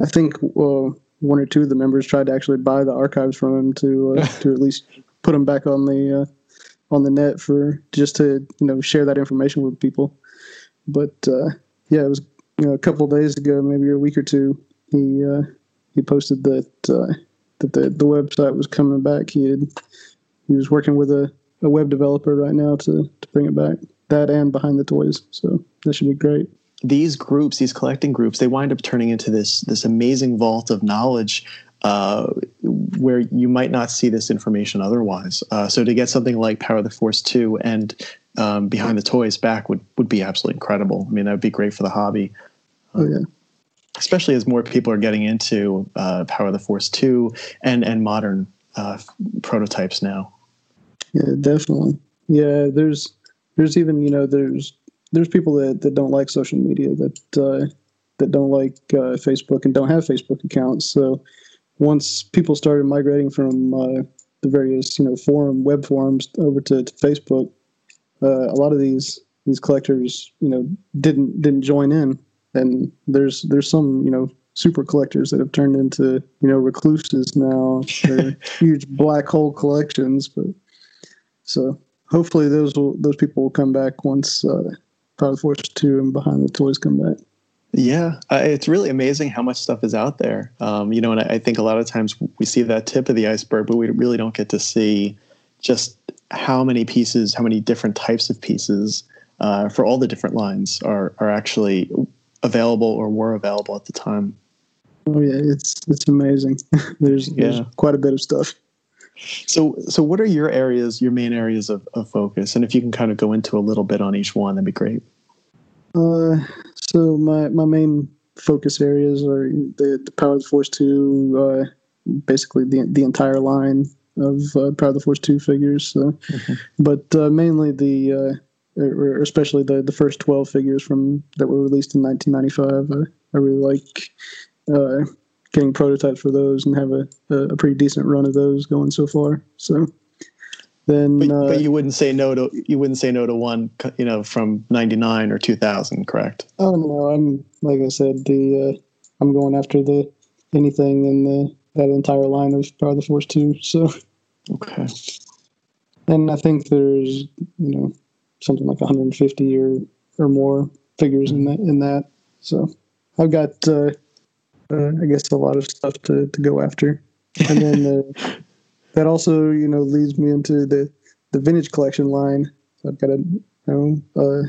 I think well, one or two of the members tried to actually buy the archives from him to uh, to at least put them back on the uh, on the net for just to you know share that information with people. But uh, yeah, it was you know a couple days ago, maybe a week or two. He uh, he posted that uh, that the the website was coming back. He had he was working with a, a web developer right now to to bring it back. That and behind the toys, so that should be great these groups, these collecting groups, they wind up turning into this this amazing vault of knowledge uh, where you might not see this information otherwise. Uh, so to get something like Power of the Force two and um, Behind the Toys back would would be absolutely incredible. I mean, that would be great for the hobby. Oh yeah. Especially as more people are getting into uh, Power of the Force two and and modern uh, prototypes now. Yeah, definitely. Yeah, there's there's even you know there's there's people that, that don't like social media that uh, that don't like uh, Facebook and don't have Facebook accounts. So once people started migrating from uh, the various you know forum web forums over to, to Facebook, uh, a lot of these these collectors you know didn't didn't join in, and there's there's some you know super collectors that have turned into you know recluses now. They're huge black hole collections, but so hopefully those will those people will come back once uh, Power Force 2 and Behind the Toys come back. Yeah, uh, it's really amazing how much stuff is out there. Um, you know, and I, I, think a lot of times we see that tip of the iceberg, but we really don't get to see just how many pieces, how many different types of pieces uh, for all the different lines are are actually available or were available at the time. Oh yeah, it's it's amazing. there's, yeah. there's quite a bit of stuff. So, so what are your areas, your main areas of, of focus? And if you can kind of go into a little bit on each one, that'd be great. Uh, so my my main focus areas are the, the Power of the Force two, uh, basically the the entire line of uh, Power of the Force two figures. So, mm-hmm. but uh, mainly the uh, or especially the the first twelve figures from that were released in 1995. I really like uh, getting prototypes for those and have a, a, pretty decent run of those going so far. So then, but, uh, but, you wouldn't say no to you wouldn't say no to one, you know, from '99 or 2000, correct? Oh no, I'm like I said, the uh, I'm going after the anything in the that entire line of Power of the Force two. So okay, and I think there's you know something like 150 or or more figures in that in that. So I've got uh, uh, I guess a lot of stuff to, to go after. And then uh, that also, you know, leads me into the, the vintage collection line. I've got a, you know, uh,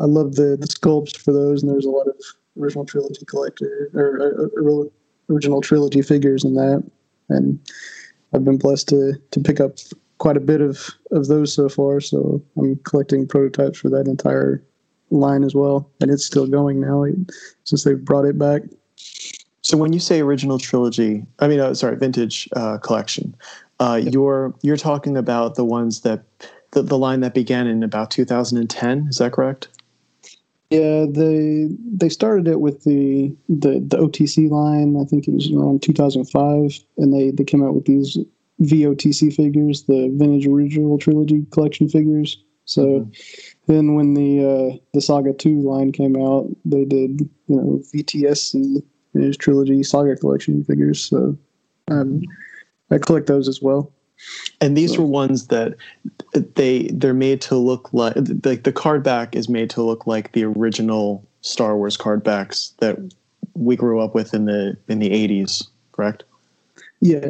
I love the, the sculpts for those, and there's a lot of original trilogy collector or, or uh, original trilogy figures in that. And I've been blessed to, to pick up quite a bit of, of those so far. So I'm collecting prototypes for that entire line as well. And it's still going now since they've brought it back. So when you say original trilogy, I mean, uh, sorry, vintage uh, collection, uh, yep. you're you're talking about the ones that the, the line that began in about 2010. Is that correct? Yeah, they they started it with the, the the OTC line. I think it was around 2005, and they they came out with these VOTC figures, the vintage original trilogy collection figures. So mm-hmm. then when the uh, the Saga 2 line came out, they did you know VTSC his trilogy saga collection figures. So um, I collect those as well. And these so. were ones that they they're made to look like like the card back is made to look like the original Star Wars card backs that we grew up with in the in the eighties, correct? Yeah,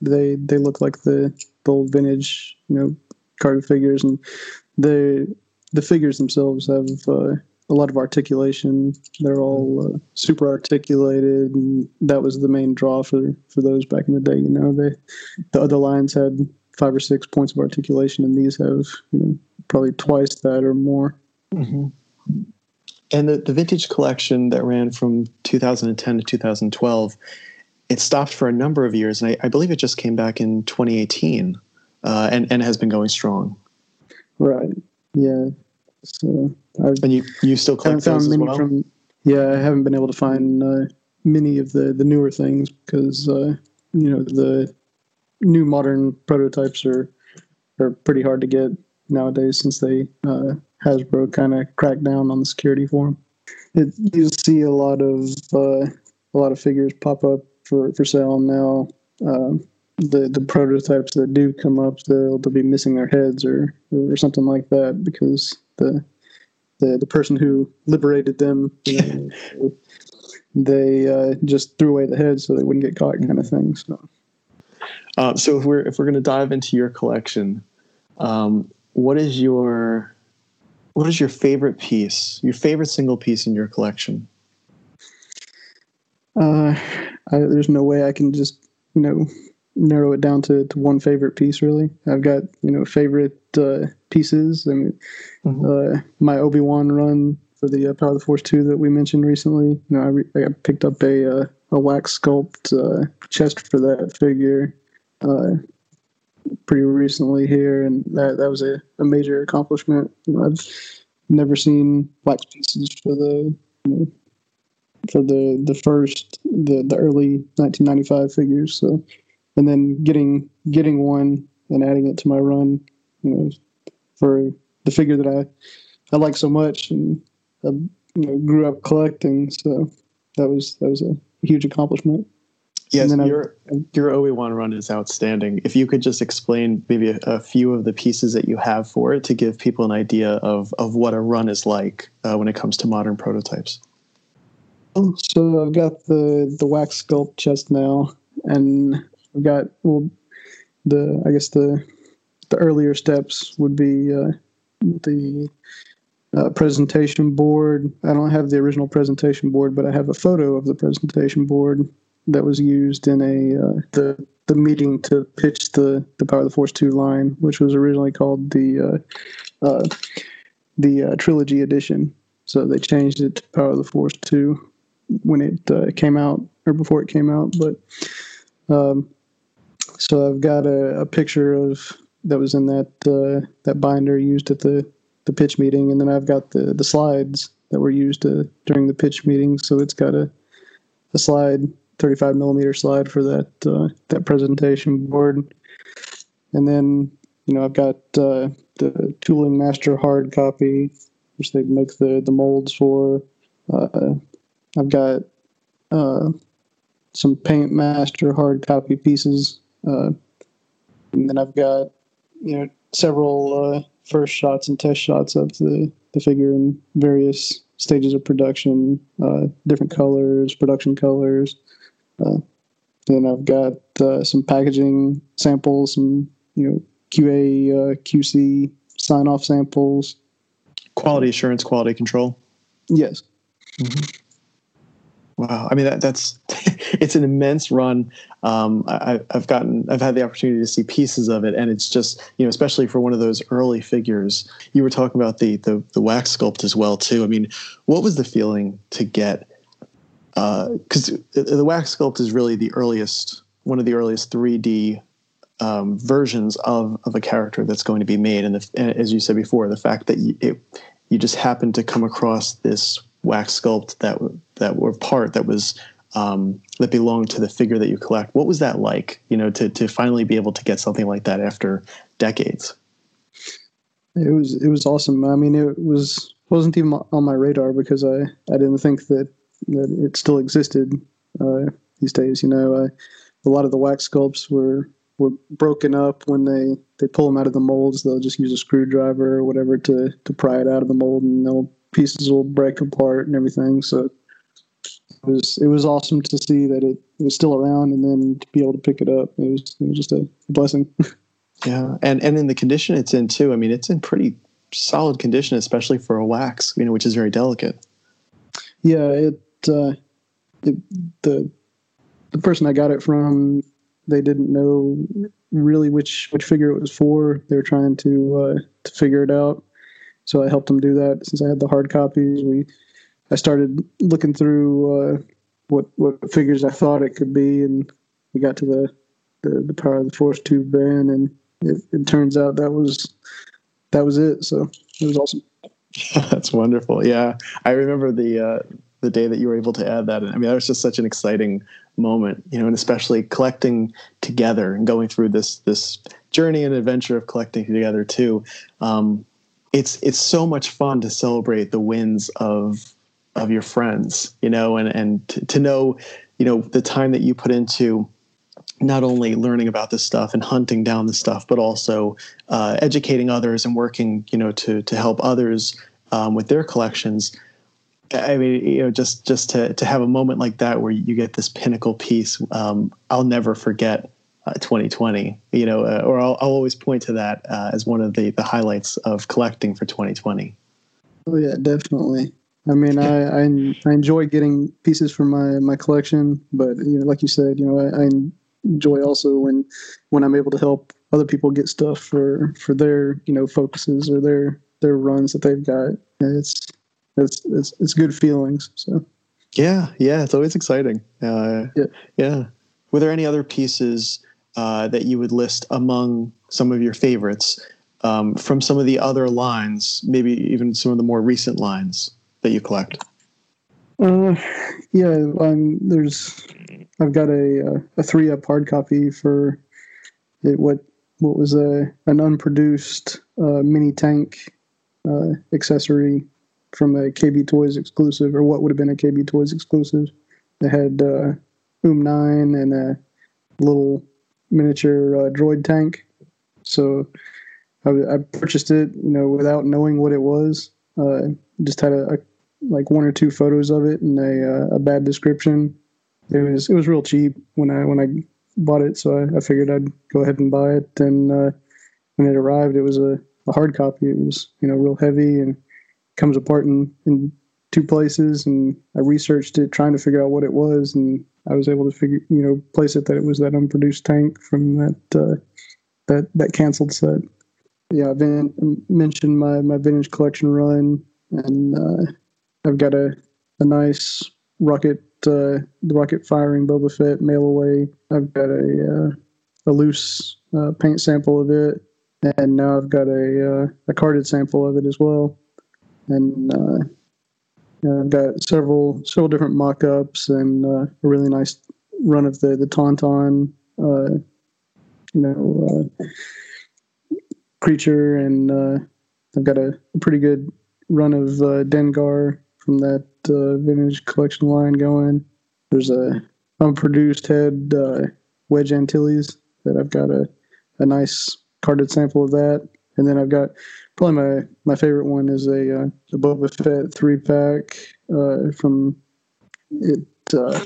they they look like the, the old vintage, you know, card figures, and the the figures themselves have uh, a lot of articulation. They're all uh, super articulated, and that was the main draw for for those back in the day. You know, they the other lines had five or six points of articulation, and these have you know probably twice that or more. Mm-hmm. And the, the vintage collection that ran from 2010 to 2012, it stopped for a number of years, and I, I believe it just came back in 2018, uh, and and has been going strong. Right. Yeah. So I've, and you you still collect those as well? From, yeah, I haven't been able to find uh, many of the the newer things because uh, you know the new modern prototypes are are pretty hard to get nowadays since they uh, Hasbro kind of cracked down on the security for them. It, you see a lot of uh, a lot of figures pop up for for sale now. Uh, the the prototypes that do come up, they'll they'll be missing their heads or or something like that because the the the person who liberated them, you know, they uh, just threw away the head so they wouldn't get caught, kind of thing. So. Uh, so if we're if we're going to dive into your collection, um, what is your what is your favorite piece? Your favorite single piece in your collection? Uh, I, there's no way I can just you know narrow it down to, to one favorite piece. Really, I've got you know favorite uh, pieces. I mean, mm-hmm. uh, my Obi Wan run for the uh, Power of the Force two that we mentioned recently. You know, I, re- I picked up a uh, a wax sculpt uh, chest for that figure uh, pretty recently here, and that that was a, a major accomplishment. You know, I've never seen wax pieces for the you know, for the the first the the early 1995 figures. So, and then getting getting one and adding it to my run, you know, for the figure that I I like so much and I you know, grew up collecting. So that was that was a huge accomplishment. Yes, your your Obi Wan run is outstanding. If you could just explain maybe a, a, few of the pieces that you have for it to give people an idea of of what a run is like uh, when it comes to modern prototypes. Oh, so I've got the the wax sculpt chest now, and I've got well, the I guess the the earlier steps would be uh, the uh, presentation board. I don't have the original presentation board, but I have a photo of the presentation board that was used in a uh, the the meeting to pitch the the Power of the Force two line, which was originally called the uh, uh, the uh, trilogy edition. So they changed it to Power of the Force two when it came out or before it came out. But um, so I've got a, a, picture of that was in that uh, that binder used at the the pitch meeting, and then I've got the the slides that were used during the pitch meeting. So it's got a a slide 35 millimeter slide for that uh, that presentation board. And then you know I've got uh, the Tooling Master hard copy, which they make the the molds for. Uh, I've got uh, some Paint Master hard copy pieces, uh, and then I've got you know several uh, first shots and test shots of the the figure in various stages of production, different colors, production colors. Uh, then I've got uh, some packaging samples, some you know QA, uh, QC sign off samples. Quality assurance, quality control. Yes. Mm-hmm. Wow, I mean that, that's it's an immense run. Um, I, have gotten I've had the opportunity to see pieces of it, and it's just you know especially for one of those early figures. You were talking about the the, the wax sculpt as well too. I mean, what was the feeling to get because uh, the wax sculpt is really the earliest, one of the earliest 3D um, versions of of a character that's going to be made. And, the, and as you said before, the fact that you, it, you just happened to come across this wax sculpt that that were part that was um, that belonged to the figure that you collect. What was that like? You know, to to finally be able to get something like that after decades. It was it was awesome. I mean, it was wasn't even on my radar because I I didn't think that that it still existed uh, these days. You know, uh, a lot of the wax sculpts were were broken up when they they pull them out of the molds. They'll just use a screwdriver or whatever to to pry it out of the mold, and they'll pieces will break apart and everything. So it was it was awesome to see that it, it was still around, and then to be able to pick it up. It was it was just a blessing. Yeah, and and in the condition it's in too. I mean, it's in pretty solid condition, especially for a wax, you know, which is very delicate. Yeah, it, uh, it the the person I got it from, they didn't know really which which figure it was for. They were trying to uh, to figure it out, so I helped them do that. Since I had the hard copies, we I started looking through uh, what what figures I thought it could be, and we got to the the, the power of the force two Ben, and it, it turns out that was that was it. So it was awesome. That's wonderful. Yeah, I remember the uh, the day that you were able to add that. I mean, that was just such an exciting moment, you know, and especially collecting together and going through this this journey and adventure of collecting together too. Um, it's it's so much fun to celebrate the wins of of your friends, you know, and and to, know, you know, the time that you put into not only learning about this stuff and hunting down the stuff, but also uh, educating others and working, you know, to to help others um, with their collections. I mean, you know, just just to to have a moment like that where you get this pinnacle piece, um, I'll never forget uh, 2020. You know, uh, or I'll, I'll always point to that uh, as one of the the highlights of collecting for 2020. Oh yeah, definitely. I mean, I, I, I enjoy getting pieces from my my collection, but you know, like you said, you know, I, I enjoy also when when I'm able to help other people get stuff for for their you know focuses or their their runs that they've got. It's it's it's, it's good feelings. So yeah, yeah, it's always exciting. Uh, yeah, yeah. Were there any other pieces uh, that you would list among some of your favorites um, from some of the other lines, maybe even some of the more recent lines that you collect? Uh, yeah, um, there's I've got a a three up hard copy for it, what what was a an unproduced uh, mini tank uh, accessory from a KB Toys exclusive, or what would have been a KB Toys exclusive. It had uh, UM nine and a little miniature uh, droid tank. So I, I, purchased it, you know, without knowing what it was. Uh, just had a, a, like one or two photos of it and a, uh, a bad description it was it was real cheap when I when I bought it, so I, I figured I'd go ahead and buy it. And uh, when it arrived, it was a, a hard copy. It was you know real heavy and comes apart in, in two places. And I researched it, trying to figure out what it was, and I was able to figure you know place it that it was that unproduced tank from that uh, that that canceled set. Yeah, I've mentioned my my vintage collection run, and uh, I've got a a nice rocket uh, the rocket firing Boba Fett mail away. I've got a uh, a loose uh, paint sample of it, and now I've got a uh, a carded sample of it as well. And uh, I've got several several different mock-ups and uh, a really nice run of the the Tauntaun, you know, creature, and I've got a, a, pretty good run of Dengar from that uh, vintage collection line going. There's a unproduced head uh, Wedge Antilles that I've got a, a nice carded sample of that. And then I've got probably my, my favorite one is a, uh, a Boba Fett three pack uh, from it. Uh,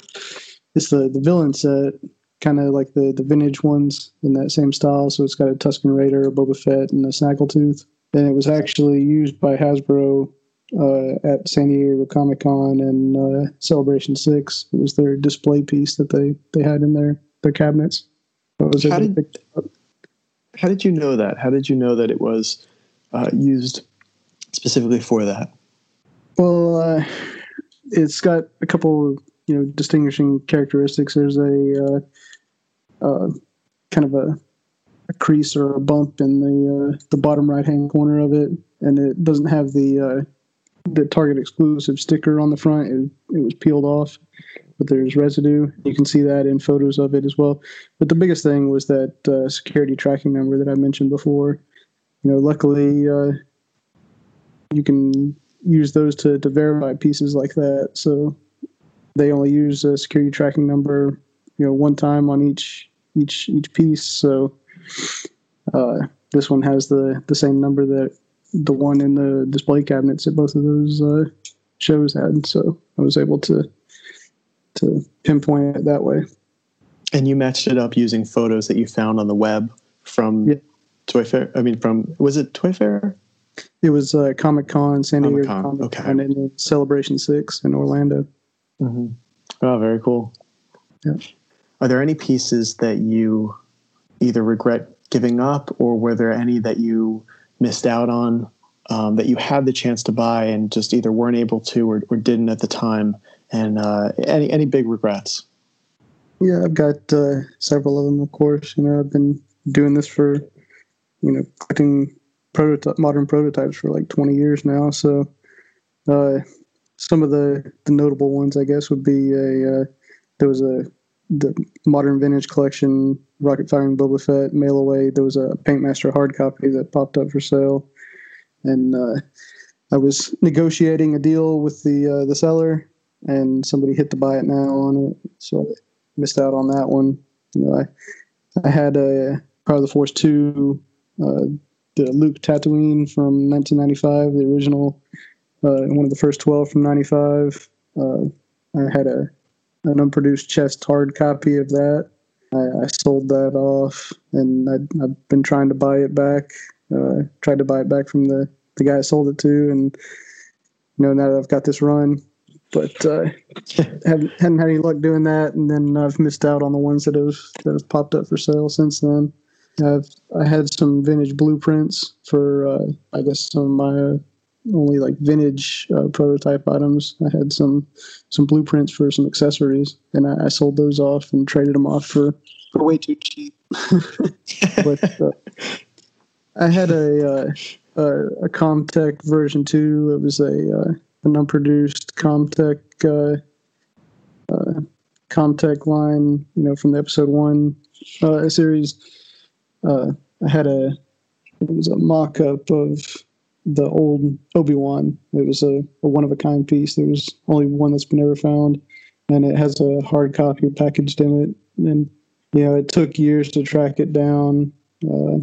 it's the, the villain set, kind of like the, the vintage ones in that same style. So it's got a Tusken Raider, a Boba Fett, and a Snaggletooth. And it was actually used by Hasbro uh, at San Diego Comic Con and uh, Celebration Six. It was their display piece that they they had in their their cabinets. was how, did, how did you know that? How did you know that it was uh, used specifically for that? Well, uh, it's got a couple you know distinguishing characteristics. There's a uh, uh, kind of a, a, crease or a bump in the the bottom right hand corner of it, and it doesn't have the the Target exclusive sticker on the front. It, it was peeled off, but there's residue. You can see that in photos of it as well. But the biggest thing was that uh, security tracking number that I mentioned before. You know, luckily uh, you can use those to, to verify pieces like that. So they only use a security tracking number, you know, one time on each each each piece. So uh, this one has the the same number that the one in the display cabinets that both of those uh, shows had. So I was able to to pinpoint it that way. And you matched it up using photos that you found on the web from yeah. Toy Fair. I mean, from was it Toy Fair? It was uh, Comic Con, San Diego Comic-Con, okay. Con, and then Celebration Six in Orlando. Mm-hmm. Oh, very cool. Yeah. Are there any pieces that you either regret giving up, or were there any that you missed out on um, that you had the chance to buy and just either weren't able to or, or didn't at the time? And uh, any any big regrets? Yeah, I've got uh, several of them, of course. You know, I've been doing this for, you know, collecting prototype, modern prototypes for like 20 years now. So, uh, some of the, the notable ones, I guess, would be a uh, there was a the modern vintage collection rocket firing Boba Fett mail away. There was a Paintmaster hard copy that popped up for sale, and uh, I was negotiating a deal with the uh, the seller, and somebody hit the buy it now on it, so I missed out on that one. You know, I I had a Power of the Force two, uh, the Luke Tatooine from 1995, the original, uh, one of the first 12 from 95. Uh, I had a an unproduced chest hard copy of that. I, I sold that off, and I, I've been trying to buy it back. Uh, tried to buy it back from the the guy I sold it to, and you know now that I've got this run, but uh, haven't, hadn't had any luck doing that. And then I've missed out on the ones that have that have popped up for sale since then. I've I had some vintage blueprints for uh, I guess some of my uh, only like vintage uh, prototype items. I had some some blueprints for some accessories, and I, I sold those off and traded them off for, for way too cheap. but uh, I had a uh, a, a CommTech version two. It was a uh, an unproduced CommTech uh, uh, CommTech line, you know, from the episode one uh, series. Uh, I had a it was a mock up of the old Obi Wan. It was a, a one of a kind piece. There was only one that's been ever found, and it has a hard copy packaged in it. And you know, it took years to track it down. Uh,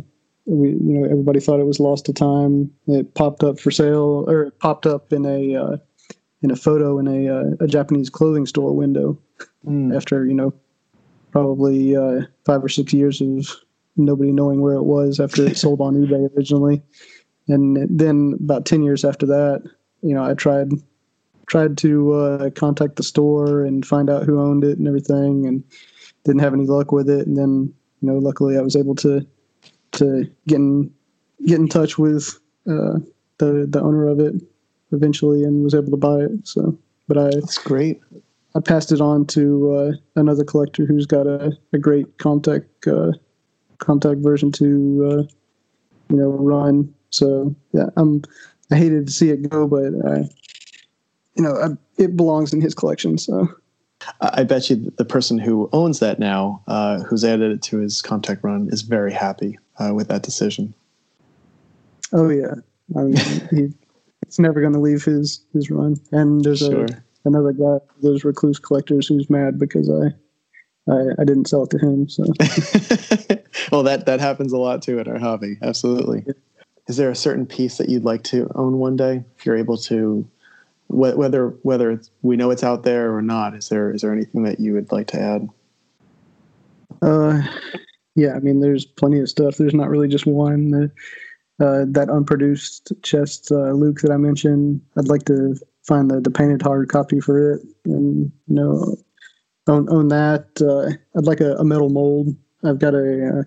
we, you know, everybody thought it was lost to time. It popped up for sale, or it popped up in a uh, in a photo in a uh, a Japanese clothing store window. After you know, probably uh, five or six years of nobody knowing where it was after it sold on eBay originally and then about 10 years after that you know i tried tried to uh, contact the store and find out who owned it and everything and didn't have any luck with it and then you know luckily i was able to to get in get in touch with uh, the the owner of it eventually and was able to buy it so but i That's great. i passed it on to uh, another collector who's got a, a great contact uh, CommTech version to uh, you know run so yeah, I'm. I hated to see it go, but you know, I, it belongs in his collection. So I I bet you the person who owns that now, uh, who's added it to his CommTech run, is very happy uh, with that decision. oh yeah, I mean, he, it's never going to leave his his run. And there's Sure. a another guy, those recluse collectors, who's mad because I. I, I didn't sell it to him, so well, that that happens a lot too in our hobby. Absolutely. Is there a certain piece that you'd like to own one day, if you're able to? wh- Whether whether we know it's out there or not, is there is there anything that you would like to add? Uh, yeah, I mean, there's plenty of stuff. There's not really just one. Uh, that unproduced chest uh, Luke that I mentioned, I'd like to find the, the painted hard copy for it and, you know, own, own that. Uh, I'd like a, a metal mold. I've got a uh,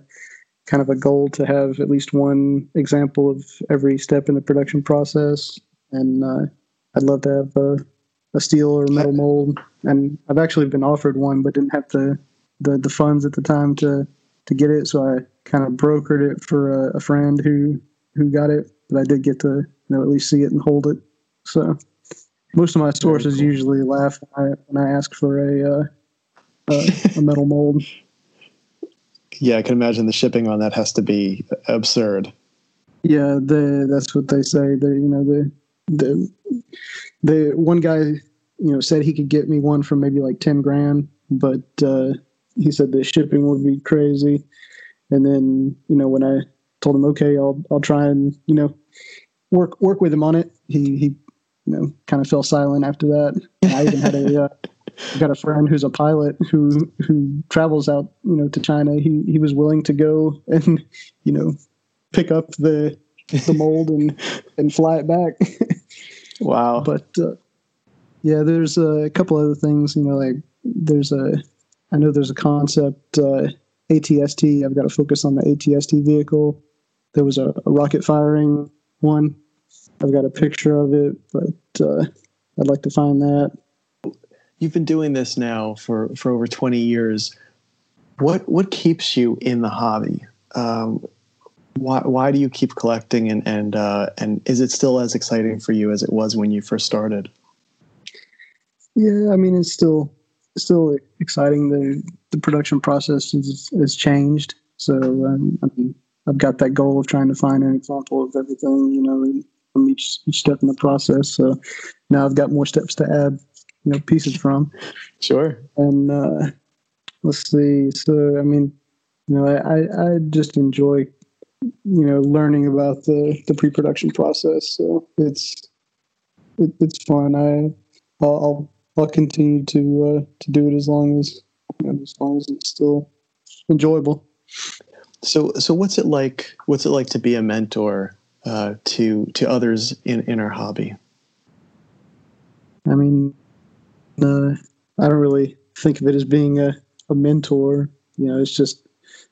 kind of a goal to have at least one example of every step in the production process. And uh, I'd love to have a, a steel or metal mold. And I've actually been offered one, but didn't have the, the, the funds at the time to, to get it. So I kind of brokered it for a, a friend who, who got it, but I did get to you know at least see it and hold it. So most of my sources usually laugh when I, when I ask for a, uh, a, a metal mold. Yeah, I can imagine the shipping on that has to be absurd. Yeah, the that's what they say. The you know the the the one guy you know said he could get me one for maybe like ten grand, but uh, he said the shipping would be crazy. And then you know when I told him okay, I'll I'll try and you know work work with him on it. He he you know kind of fell silent after that. I even had a uh, got a friend who's a pilot who who travels out you know to China. He he was willing to go and you know pick up the the mold and and fly it back. wow! But uh, yeah, there's a couple other things. You know, like there's a I know there's a concept uh, ATST. I've got to focus on the ATST vehicle. There was a, a rocket firing one. I've got a picture of it, but uh, I'd like to find that. You've been doing this now for, for over 20 years. What what keeps you in the hobby? Um, why why do you keep collecting and and uh, and is it still as exciting for you as it was when you first started? Yeah, I mean it's still still exciting. The the production process has, has changed, so um, I mean, I've got that goal of trying to find an example of everything, you know, from each each step in the process. So now I've got more steps to add, you know, pieces from. Sure. And uh, let's see. So I mean, you know, I I just enjoy, you know, learning about the the pre production process. So it's it, it's fun. I I'll, I'll I'll continue to uh, to do it as long as you know, as long as it's still enjoyable. So so what's it like? What's it like to be a mentor uh, to to others in in our hobby? I mean, uh, I don't really think of it as being a, a mentor. You know, it's just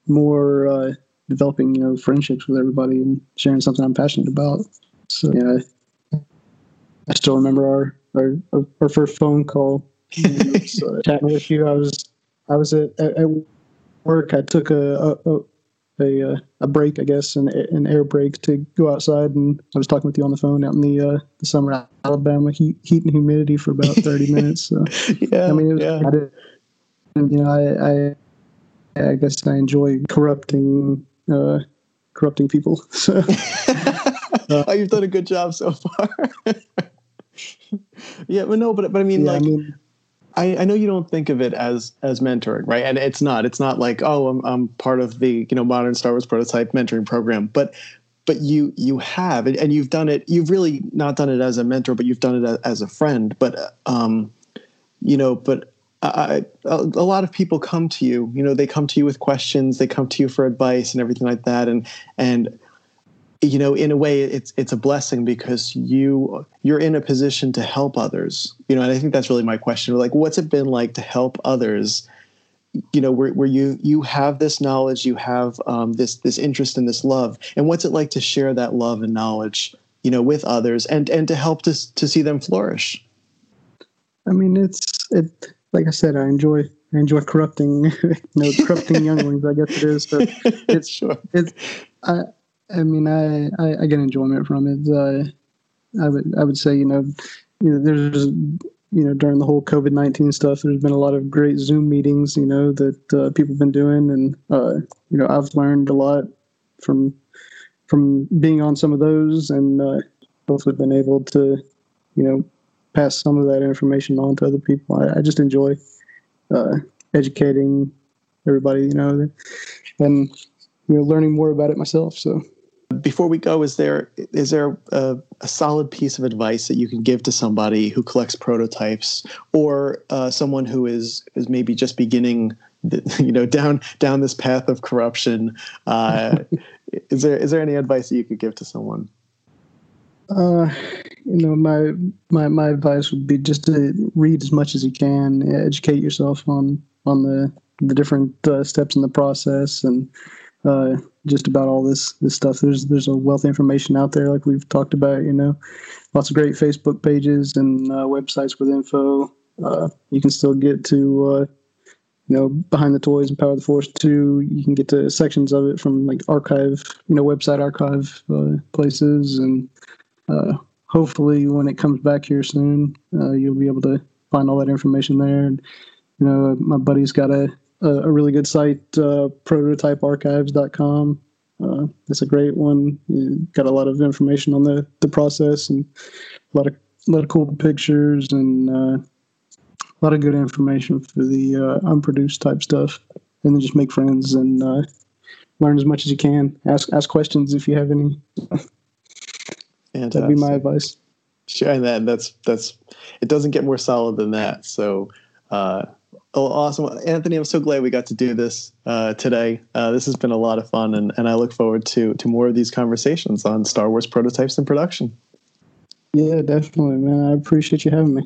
more uh, developing you know friendships with everybody and sharing something I'm passionate about. So yeah, I still remember our our, our first phone call. was, uh, chatting with you, I was I was at, at work. I took a a, a, a break, I guess, an, an air break to go outside, and I was talking with you on the phone out in the uh, the summer Alabama heat, heat and humidity for about thirty minutes. So yeah, I mean, was, yeah. I did, you know, I, I I guess I enjoy corrupting uh, corrupting people. So. oh, you've done a good job so far yeah, but no, but but I mean, yeah, like, I, mean, I, I know you don't think of it as as mentoring, right? And it's not. It's not like, oh, I'm I'm part of the you know modern Star Wars prototype mentoring program, but but you you have and you've done it. You've really not done it as a mentor, but you've done it as a friend. But um, you know, but I, a, a lot of people come to you. You know, they come to you with questions. They come to you for advice and everything like that. And and you know in a way it's it's a blessing because you you're in a position to help others you know and i think that's really my question like what's it been like to help others you know where, where you you have this knowledge you have um, this this interest and this love and what's it like to share that love and knowledge you know with others and and to help to to see them flourish i mean it's it like i said i enjoy I enjoy corrupting, you know, corrupting younglings. I guess it is, but it's sure. It's I I mean, I, I, I get enjoyment from it. Uh, I would I would say you know, you know there's you know during the whole COVID nineteen stuff, there's been a lot of great Zoom meetings you know that uh, people have been doing, and uh, you know I've learned a lot from from being on some of those, and uh, hopefully been able to you know pass some of that information on to other people. I, I just enjoy uh, educating everybody, you know, and you know learning more about it myself. So before we go, is there is there a, a, solid piece of advice that you can give to somebody who collects prototypes, or uh, someone who is is maybe just beginning, the, you know, down down this path of corruption? Uh, is there is there any advice that you could give to someone? Uh, you know, my my my advice would be just to read as much as you can, educate yourself on on the the different uh, steps in the process, and uh, just about all this this stuff. There's there's a wealth of information out there, like we've talked about. You know, lots of great Facebook pages and uh, websites with info. Uh, you can still get to uh, you know behind the toys and power of the force too. You can get to sections of it from like archive, you know, website archive uh, places, and uh, hopefully when it comes back here soon, you'll be able to find all that information there. And you know, my buddy's got a a, a really good site, uh, prototypearchives.com. Uh, it's a great one. You got a lot of information on the, the process and a lot of a lot of cool pictures and uh, a lot of good information for the uh, unproduced type stuff. And then just make friends and uh, learn as much as you can. Ask ask questions if you have any. That'd be my advice. Sure, and that that's that's it. Doesn't get more solid than that. So uh, Oh, awesome. Anthony, I'm so glad we got to do this uh, today. Uh, this has been a lot of fun, and, and I look forward to, to more of these conversations on Star Wars prototypes and production. Yeah, definitely, man. I appreciate you having me.